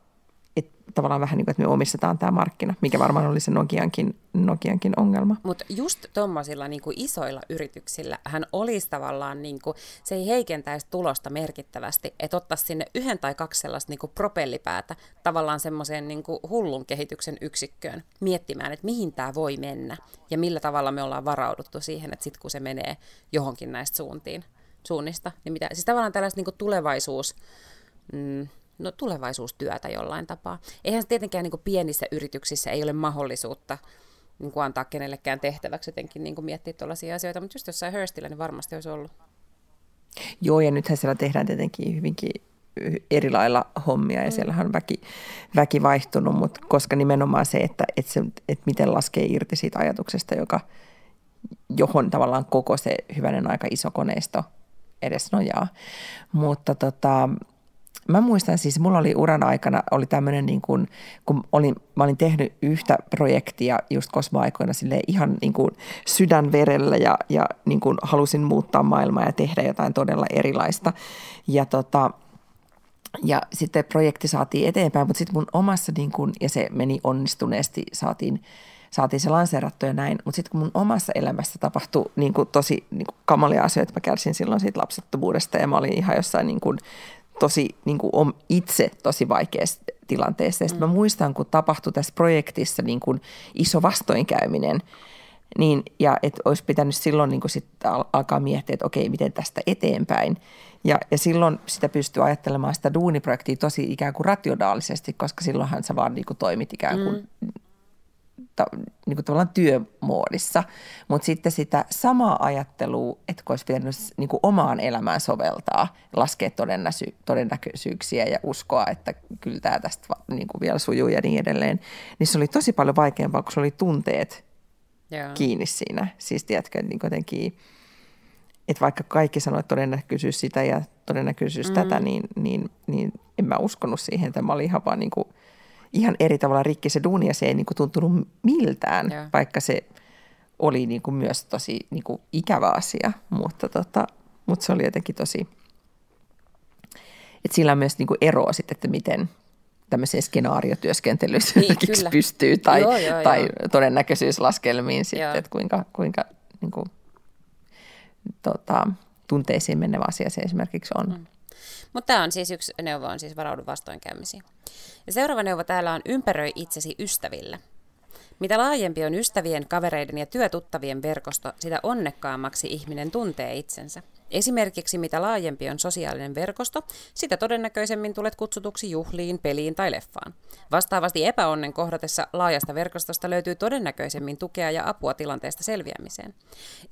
et tavallaan vähän niin kuin, että me omistetaan tämä markkina, mikä varmaan oli se Nokiankin, Nokiankin ongelma. Mutta just tuommoisilla niin isoilla yrityksillä hän olisi tavallaan, niin kuin, se ei heikentäisi tulosta merkittävästi, että ottaisi sinne yhden tai kaksi sellaista niin kuin propellipäätä tavallaan semmoiseen niin hullun kehityksen yksikköön miettimään, että mihin tämä voi mennä ja millä tavalla me ollaan varauduttu siihen, että sitten kun se menee johonkin näistä suuntiin, suunnista. Niin mitä, siis tavallaan tällaista niin tulevaisuus, mm, no tulevaisuustyötä jollain tapaa. Eihän se tietenkään niin pienissä yrityksissä ei ole mahdollisuutta niin kuin antaa kenellekään tehtäväksi jotenkin niin kuin miettiä tuollaisia asioita, mutta just jossain Hurstillä niin varmasti olisi ollut. Joo, ja nythän siellä tehdään tietenkin hyvinkin eri lailla hommia ja mm. siellä on väki, väki vaihtunut, mutta koska nimenomaan se, että, että, se, että miten laskee irti siitä ajatuksesta, joka, johon tavallaan koko se hyvänen aika iso koneisto edes nojaa. Mutta tota, mä muistan siis, mulla oli uran aikana, oli tämmöinen niin kuin, kun olin, mä olin tehnyt yhtä projektia just kosmoaikoina sille ihan niin kuin sydänverellä ja, ja niin kuin halusin muuttaa maailmaa ja tehdä jotain todella erilaista. Ja tota, ja sitten projekti saatiin eteenpäin, mutta sitten mun omassa, niin kun, ja se meni onnistuneesti, saatiin saatiin se lanseerattu ja näin. Mutta sitten kun mun omassa elämässä tapahtui niin kuin tosi niin kuin kamalia asioita, mä kärsin silloin siitä lapsettomuudesta ja mä olin ihan jossain niin kuin, tosi niin kuin itse tosi vaikeassa tilanteessa. Ja mm. mä muistan, kun tapahtui tässä projektissa niin kuin iso vastoinkäyminen, niin, ja että olisi pitänyt silloin niin sit alkaa miettiä, että okei, miten tästä eteenpäin. Ja, ja silloin sitä pystyy ajattelemaan sitä duuniprojektia tosi ikään kuin rationaalisesti, koska silloinhan sä vaan niin kuin toimit ikään kuin mm ta, niin kuin tavallaan työmoodissa, mutta sitten sitä samaa ajattelua, että olisi pitänyt niin kuin omaan elämään soveltaa, laskea todennäsy, todennäköisyyksiä ja uskoa, että kyllä tämä tästä niin kuin vielä sujuu ja niin edelleen, niin se oli tosi paljon vaikeampaa, kun se oli tunteet yeah. kiinni siinä. Siis tiedätkö, niin jotenkin, että vaikka kaikki sanoivat että todennäköisyys sitä ja todennäköisyys mm. tätä, niin, niin, niin en mä uskonut siihen, että mä olin ihan vaan niin kuin – ihan eri tavalla rikki se duuni ja se ei niin kuin tuntunut miltään, yeah. vaikka se oli niin kuin myös tosi niin kuin ikävä asia, mutta, tota, mutta se oli jotenkin tosi, että sillä on myös niin kuin eroa sitten, että miten tämmöiseen skenaariotyöskentelyyn niin, pystyy tai, joo, joo, tai joo. todennäköisyyslaskelmiin sitten, että kuinka, kuinka niin kuin, tota, tunteisiin menevä asia se esimerkiksi on. Mm. Mutta tämä on siis yksi neuvo, on siis varaudu vastoinkäymisiin. Ja seuraava neuvo täällä on ympäröi itsesi ystävillä. Mitä laajempi on ystävien, kavereiden ja työtuttavien verkosto, sitä onnekkaammaksi ihminen tuntee itsensä. Esimerkiksi mitä laajempi on sosiaalinen verkosto, sitä todennäköisemmin tulet kutsutuksi juhliin, peliin tai leffaan. Vastaavasti epäonnen kohdatessa laajasta verkostosta löytyy todennäköisemmin tukea ja apua tilanteesta selviämiseen.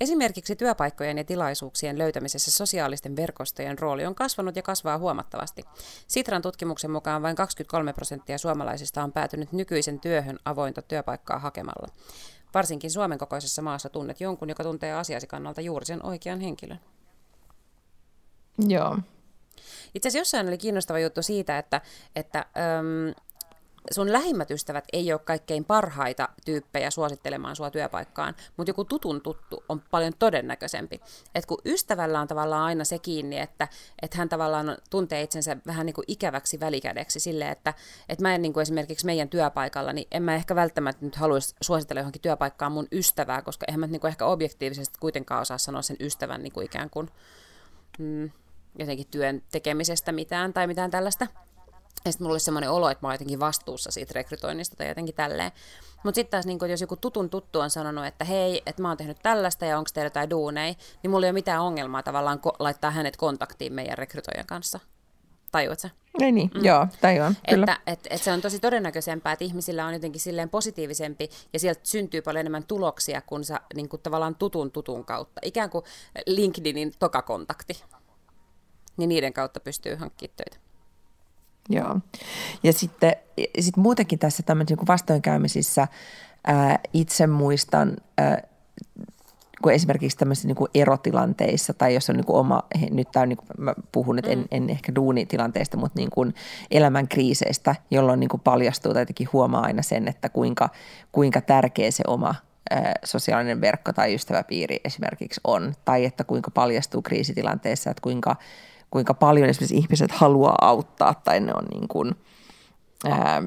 Esimerkiksi työpaikkojen ja tilaisuuksien löytämisessä sosiaalisten verkostojen rooli on kasvanut ja kasvaa huomattavasti. Sitran tutkimuksen mukaan vain 23 prosenttia suomalaisista on päätynyt nykyisen työhön avointa työpaikkaa hakemalla. Varsinkin Suomen kokoisessa maassa tunnet jonkun, joka tuntee asiasi kannalta juuri sen oikean henkilön. Joo. Itse asiassa jossain oli kiinnostava juttu siitä, että, että äm, sun lähimmät ystävät ei ole kaikkein parhaita tyyppejä suosittelemaan sua työpaikkaan, mutta joku tutun tuttu on paljon todennäköisempi. Et kun ystävällä on tavallaan aina se kiinni, että, että hän tavallaan tuntee itsensä vähän niin kuin ikäväksi välikädeksi silleen, että, että mä en niin kuin esimerkiksi meidän työpaikalla, niin en mä ehkä välttämättä nyt haluaisi suositella johonkin työpaikkaan mun ystävää, koska eihän mä niin kuin ehkä objektiivisesti kuitenkaan osaa sanoa sen ystävän niin kuin ikään kuin mm, jotenkin työn tekemisestä mitään tai mitään tällaista. Ja sitten mulla oli semmoinen olo, että mä oon jotenkin vastuussa siitä rekrytoinnista tai jotenkin tälleen. Mutta sitten taas, niin kun, jos joku tutun tuttu on sanonut, että hei, että mä oon tehnyt tällaista ja onko teillä jotain duunei, niin mulla ei ole mitään ongelmaa tavallaan ko- laittaa hänet kontaktiin meidän rekrytoijan kanssa. Tajuat sä? Ei niin, mm. joo, tajuan, kyllä. Että et, et se on tosi todennäköisempää, että ihmisillä on jotenkin silleen positiivisempi ja sieltä syntyy paljon enemmän tuloksia kuin sä niin kuin tavallaan tutun tutun kautta. Ikään kuin LinkedInin tokakontakti. Niin niiden kautta pystyy hankkimaan töitä. Joo. Ja sitten sit muutenkin tässä tämmöisissä niin vastoinkäymisissä ää, itse muistan, ää, kun esimerkiksi tämmöisissä niin erotilanteissa tai jos on niin kuin oma, nyt tämä on, niin kuin, mä puhun nyt en, mm. en ehkä duunitilanteista, mutta niin kuin elämän kriiseistä, jolloin niin kuin paljastuu tai jotenkin huomaa aina sen, että kuinka, kuinka tärkeä se oma sosiaalinen verkko tai ystäväpiiri esimerkiksi on, tai että kuinka paljastuu kriisitilanteessa, että kuinka kuinka paljon esimerkiksi ihmiset haluaa auttaa tai ne on niin kuin, ää,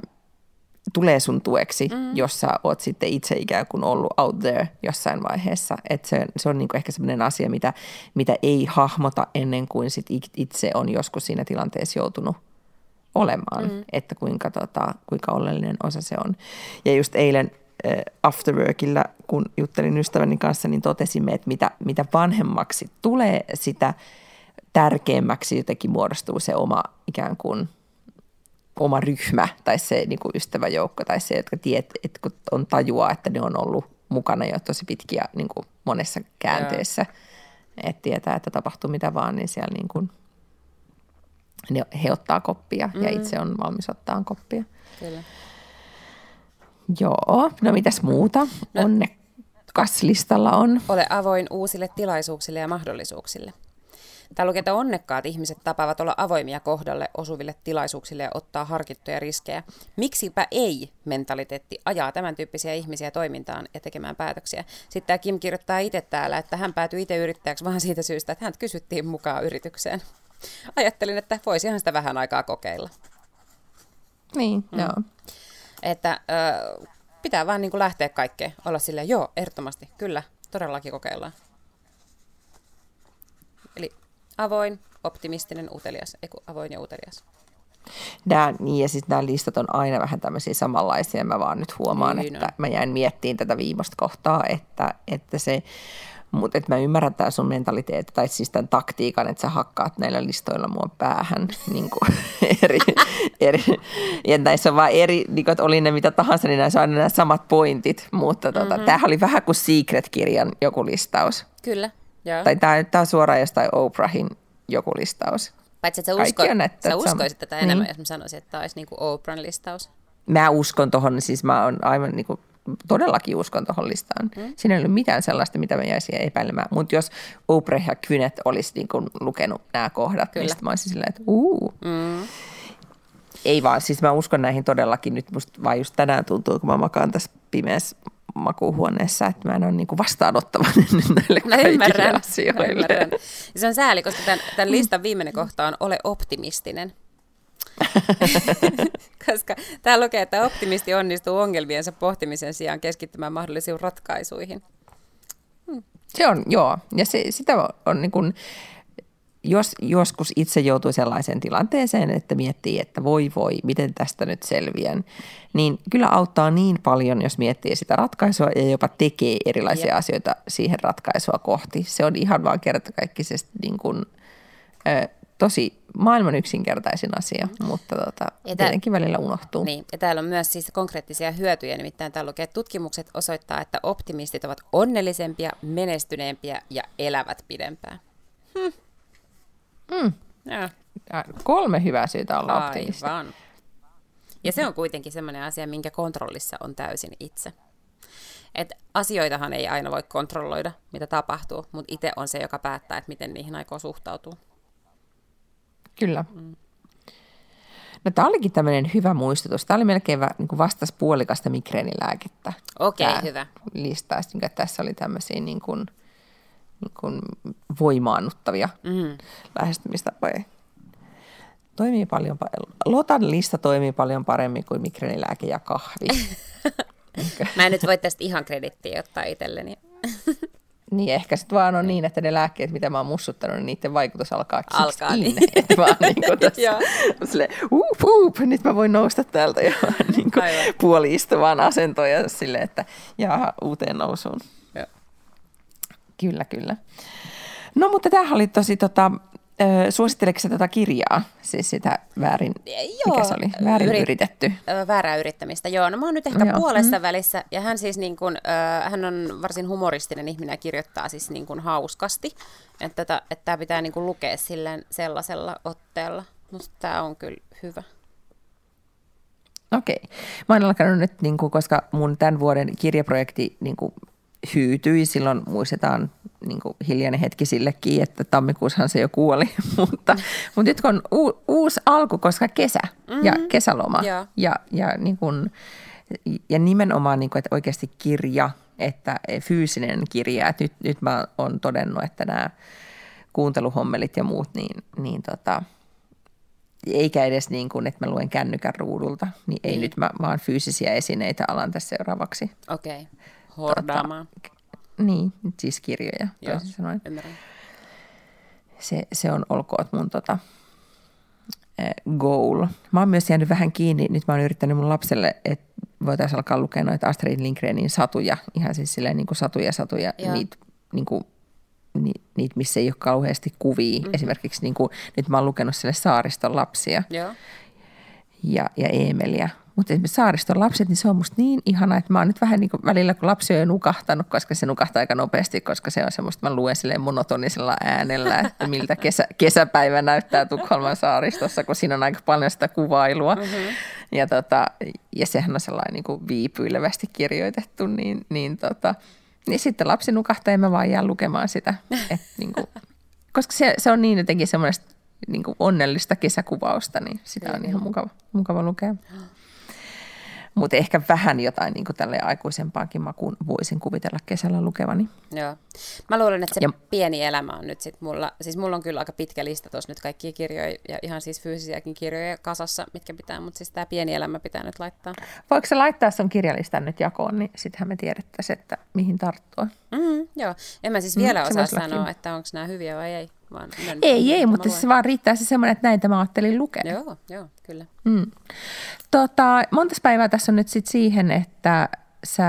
tulee sun tueksi, mm. jos sä oot sitten itse ikään kuin ollut out there jossain vaiheessa. Et se, se on niin kuin ehkä sellainen asia, mitä, mitä ei hahmota ennen kuin sit itse on joskus siinä tilanteessa joutunut olemaan, mm. että kuinka, tota, kuinka oleellinen osa se on. Ja just eilen äh, afterworkilla, kun juttelin ystäväni kanssa, niin totesimme, että mitä, mitä vanhemmaksi tulee sitä – tärkeämmäksi jotenkin muodostuu se oma ikään kuin oma ryhmä tai se niin kuin ystäväjoukko tai se, jotka tiedät, että kun on tajua, että ne on ollut mukana jo tosi pitkiä niin kuin monessa käänteessä, että tietää, että tapahtuu mitä vaan, niin siellä niin kuin, ne, he ottaa koppia mm. ja itse on valmis ottaa koppia. Kyllä. Joo, no mitäs muuta no, onnekas on? Ole avoin uusille tilaisuuksille ja mahdollisuuksille. Täällä lukee, että onnekkaat ihmiset tapaavat olla avoimia kohdalle osuville tilaisuuksille ja ottaa harkittuja riskejä. Miksipä ei mentaliteetti ajaa tämän tyyppisiä ihmisiä toimintaan ja tekemään päätöksiä. Sitten tämä Kim kirjoittaa itse täällä, että hän päätyi itse yrittäjäksi vaan siitä syystä, että hän kysyttiin mukaan yritykseen. Ajattelin, että voisihan sitä vähän aikaa kokeilla. Niin, mm. joo. Että ö, pitää vaan niin kuin lähteä kaikkeen. Olla silleen, joo, ehdottomasti, kyllä, todellakin kokeillaan. Eli avoin, optimistinen, utelias, eiku avoin ja utelias. Nämä, niin, ja siis nämä listat on aina vähän tämmöisiä samanlaisia. Mä vaan nyt huomaan, niin, että no. mä jäin miettiin tätä viimeistä kohtaa, että, että se, mutta että mä ymmärrän tämä sun mentaliteetti, tai siis tämän taktiikan, että sä hakkaat näillä listoilla mua päähän niin kuin eri, eri, ja näissä on vaan eri, niin kuin, että oli ne mitä tahansa, niin näissä on aina nämä samat pointit, mutta tota, mm-hmm. tämähän oli vähän kuin Secret-kirjan joku listaus. Kyllä. Joo. Tai tämä, tämä on suoraan jostain Oprahin joku listaus. Paitsi, että sä, usko, on, että sä uskoisit tätä niin. enemmän, jos mä sanoisin, että tämä olisi niin kuin Oprahn listaus. Mä uskon tuohon, siis mä oon aivan niin kuin, todellakin uskon tuohon listaan. Mm. Siinä ei ole mitään sellaista, mitä mä jäisin epäilemään. Mutta jos Oprah ja Kynet olisi niin kuin lukenut nämä kohdat, niin Kyllä. niin mä olisin silleen, että uu. Mm. Ei vaan, siis mä uskon näihin todellakin nyt, musta vaan just tänään tuntuu, kun mä makaan tässä pimeässä makuuhuoneessa, että mä en ole niin vastaanottavainen nyt näille mä kaikille ymmärrän, asioille. Mä ymmärrän. Se on sääli, koska tämän, tämän listan viimeinen kohta on ole optimistinen. koska tämä lukee, että optimisti onnistuu ongelmiensa pohtimisen sijaan keskittymään mahdollisiin ratkaisuihin. Hmm. Se on, joo. Ja se, sitä on, on niin kuin, jos joskus itse joutuu sellaiseen tilanteeseen, että miettii, että voi voi, miten tästä nyt selviän, niin kyllä auttaa niin paljon, jos miettii sitä ratkaisua ja jopa tekee erilaisia Jep. asioita siihen ratkaisua kohti. Se on ihan vaan kertakaikkisesti niin kuin, ö, tosi maailman yksinkertaisin asia, mutta tota, ja tietenkin välillä unohtuu. Niin, ja täällä on myös siis konkreettisia hyötyjä, nimittäin täällä lukee, että tutkimukset osoittaa, että optimistit ovat onnellisempia, menestyneempiä ja elävät pidempään. Mm. Ja. Kolme hyvää syytä olla optimisti. Aivan. Ja se on kuitenkin sellainen asia, minkä kontrollissa on täysin itse. Et asioitahan ei aina voi kontrolloida, mitä tapahtuu, mutta itse on se, joka päättää, että miten niihin aikoo suhtautuu. Kyllä. Mm. No tämä olikin tämmöinen hyvä muistutus. Tämä oli melkein niin kuin vastas puolikasta migreenilääkettä. Okei, okay, hyvä. Lista, että tässä oli tämmöisiä niin kuin, niin kuin voimaannuttavia mm. lähestymistapoja. Toimii paljon, Lotan lista toimii paljon paremmin kuin migreenilääke ja kahvi. Mä en nyt voi tästä ihan kredittiä ottaa itselleni. Niin, ehkä sitten vaan on niin, että ne lääkkeet, mitä mä oon mussuttanut, niin niiden vaikutus alkaa alkaa niin. Että vaan niin kuin tässä, sille, uup, uup, nyt mä voin nousta täältä ja niin kuin puoli istuvaan asentoon ja sille, että jaa, uuteen nousuun. Kyllä, kyllä. No mutta tämähän oli tosi tota, Suositteleeko tätä kirjaa, siis sitä väärin, joo, mikä se oli, väärin yrit, yritetty? Väärää yrittämistä, joo. No mä oon nyt ehkä joo. puolessa mm. välissä, ja hän siis niin kuin, hän on varsin humoristinen ihminen ja kirjoittaa siis niin kuin hauskasti, että, tämä että pitää niin kuin lukea silleen sellaisella otteella. Musta tämä on kyllä hyvä. Okei. Mä oon alkanut nyt, niin kuin, koska mun tämän vuoden kirjaprojekti niin kuin, hyytyi, silloin muistetaan niin kuin hiljainen hetki sillekin, että tammikuussahan se jo kuoli, mutta, mutta nyt kun on u, uusi alku, koska kesä mm-hmm. ja kesäloma yeah. ja, ja, niin kuin, ja nimenomaan niin kuin, että oikeasti kirja, että fyysinen kirja, että nyt, nyt mä oon todennut, että nämä kuunteluhommelit ja muut, niin, niin tota, eikä edes niin kuin, että mä luen kännykän ruudulta, niin ei mm. nyt mä vaan fyysisiä esineitä alan tässä seuraavaksi. Okei, okay. Hordaamaan. Tota, niin, siis kirjoja Joo, toisin sanoen. Ymmärrän. Se, se on olkoon mun tota, goal. Mä oon myös jäänyt vähän kiinni, nyt mä oon yrittänyt mun lapselle, että voitaisiin alkaa lukea noita Astrid Lindgrenin satuja, ihan siis silleen niin kuin satuja satuja, niitä niin kuin, ni, niitä, missä ei ole kauheasti kuvia. Mm-hmm. Esimerkiksi niin kuin, nyt mä oon lukenut sille saariston lapsia Joo. Ja, ja Eemeliä. Mutta esimerkiksi saariston lapset, niin se on musta niin ihana, että mä oon nyt vähän niin kuin välillä, kun lapsi on jo nukahtanut, koska se nukahtaa aika nopeasti, koska se on semmoista, mä luen silleen monotonisella äänellä, että miltä kesä, kesäpäivä näyttää Tukholman saaristossa, kun siinä on aika paljon sitä kuvailua. Mm-hmm. Ja, tota, ja sehän on sellainen niin kuin viipyilevästi kirjoitettu, niin, niin, tota, niin sitten lapsi nukahtaa ja mä vaan jään lukemaan sitä. Et, niin kuin, koska se, se on niin jotenkin semmoista niin kuin onnellista kesäkuvausta, niin sitä on ihan mukava, mukava lukea mutta ehkä vähän jotain niin tälle aikuisempaakin makuun voisin kuvitella kesällä lukevani. Joo. Mä luulen, että se ja, pieni elämä on nyt sit mulla, siis mulla on kyllä aika pitkä lista tuossa nyt kaikkia kirjoja ja ihan siis fyysisiäkin kirjoja kasassa, mitkä pitää, mutta siis tämä pieni elämä pitää nyt laittaa. Voiko se laittaa sun kirjalistan nyt jakoon, niin sittenhän me tiedettäisiin, että mihin tarttua. Mm, joo, en mä siis vielä mm, osaa sanoa, että onko nämä hyviä vai ei. Vaan ei, ei, mutta se vaan riittää se semmoinen, että näitä mä ajattelin lukea. Joo, joo, kyllä. Mm. Tota, monta päivää tässä on nyt sit siihen, että sä,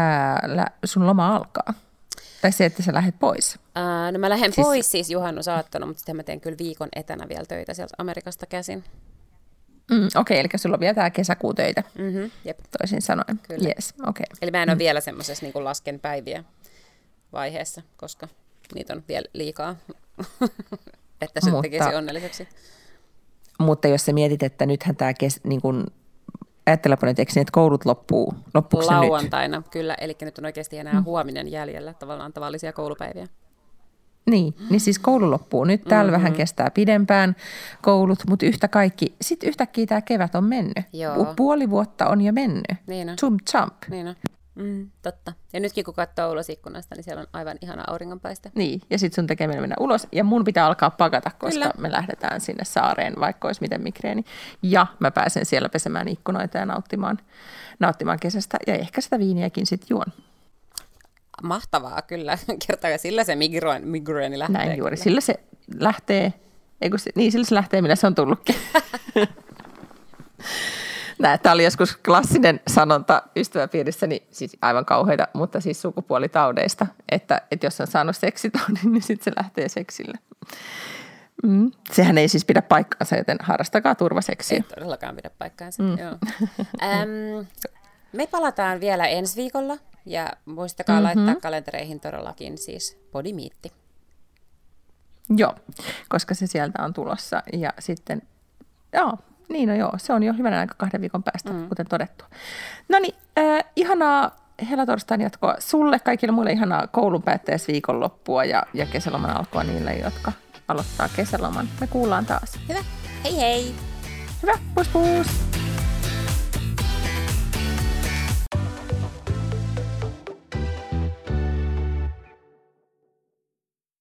sun loma alkaa? Tai se, että sä lähdet pois? Ää, no mä lähden siis... pois siis juhannusaattona, mutta sitten mä teen kyllä viikon etänä vielä töitä sieltä Amerikasta käsin. Mm, Okei, okay, eli sulla on vielä tämä kesäkuu töitä, mm-hmm, jep. toisin sanoen. Kyllä. Yes, okay. Eli mä en ole mm. vielä semmoisessa niin lasken päiviä vaiheessa, koska niitä on vielä liikaa, että se mutta, tekisi onnelliseksi. Mutta jos sä mietit, että nythän tämä kes, niin kun, ajattelepa nyt, eikö niin, että koulut loppuu? Loppuuko Lauantaina, nyt? kyllä. Eli nyt on oikeasti enää mm. huominen jäljellä tavallaan tavallisia koulupäiviä. Niin, niin siis koulu loppuu nyt. Täällä mm-hmm. vähän kestää pidempään koulut, mutta yhtä kaikki, sitten yhtäkkiä tämä kevät on mennyt. Joo. Puoli vuotta on jo mennyt. Niin on. Chump chump. Niin on. Mm, totta. Ja nytkin kun katsoo ulos ikkunasta, niin siellä on aivan ihana auringonpaiste. Niin, ja sitten sun tekeminen mennä ulos. Ja mun pitää alkaa pakata, koska Kyllä. me lähdetään sinne saareen, vaikka olisi miten migreeni. Ja mä pääsen siellä pesemään ikkunoita ja nauttimaan, nauttimaan kesästä. Ja ehkä sitä viiniäkin sitten juon. Mahtavaa, kyllä. Kertaa sillä se migreeni, migreeni lähtee. Näin juuri, kyllä. sillä se lähtee, Eiku, niin sillä se lähtee, millä se on tullutkin. Tämä oli joskus klassinen sanonta ystäväpiirissäni, siis aivan kauheita, mutta siis sukupuolitaudeista, että, että jos on saanut seksitaudin, niin sitten se lähtee seksille. Mm. Sehän ei siis pidä paikkaansa, joten harrastakaa turvaseksiä. Ei todellakaan pidä paikkaansa, mm. joo. Äm, me palataan vielä ensi viikolla ja muistakaa mm-hmm. laittaa kalentereihin todellakin siis podimiitti. Joo, koska se sieltä on tulossa ja sitten, joo, niin no joo, se on jo hyvänä aika kahden viikon päästä, mm. kuten todettu. No niin, äh, ihanaa helatorstain jatkoa sulle, kaikille muille ihanaa koulun viikonloppua ja, ja kesäloman alkoa niille, jotka aloittaa kesäloman. Me kuullaan taas. Hyvä. Hei hei! Hyvä, pus pus!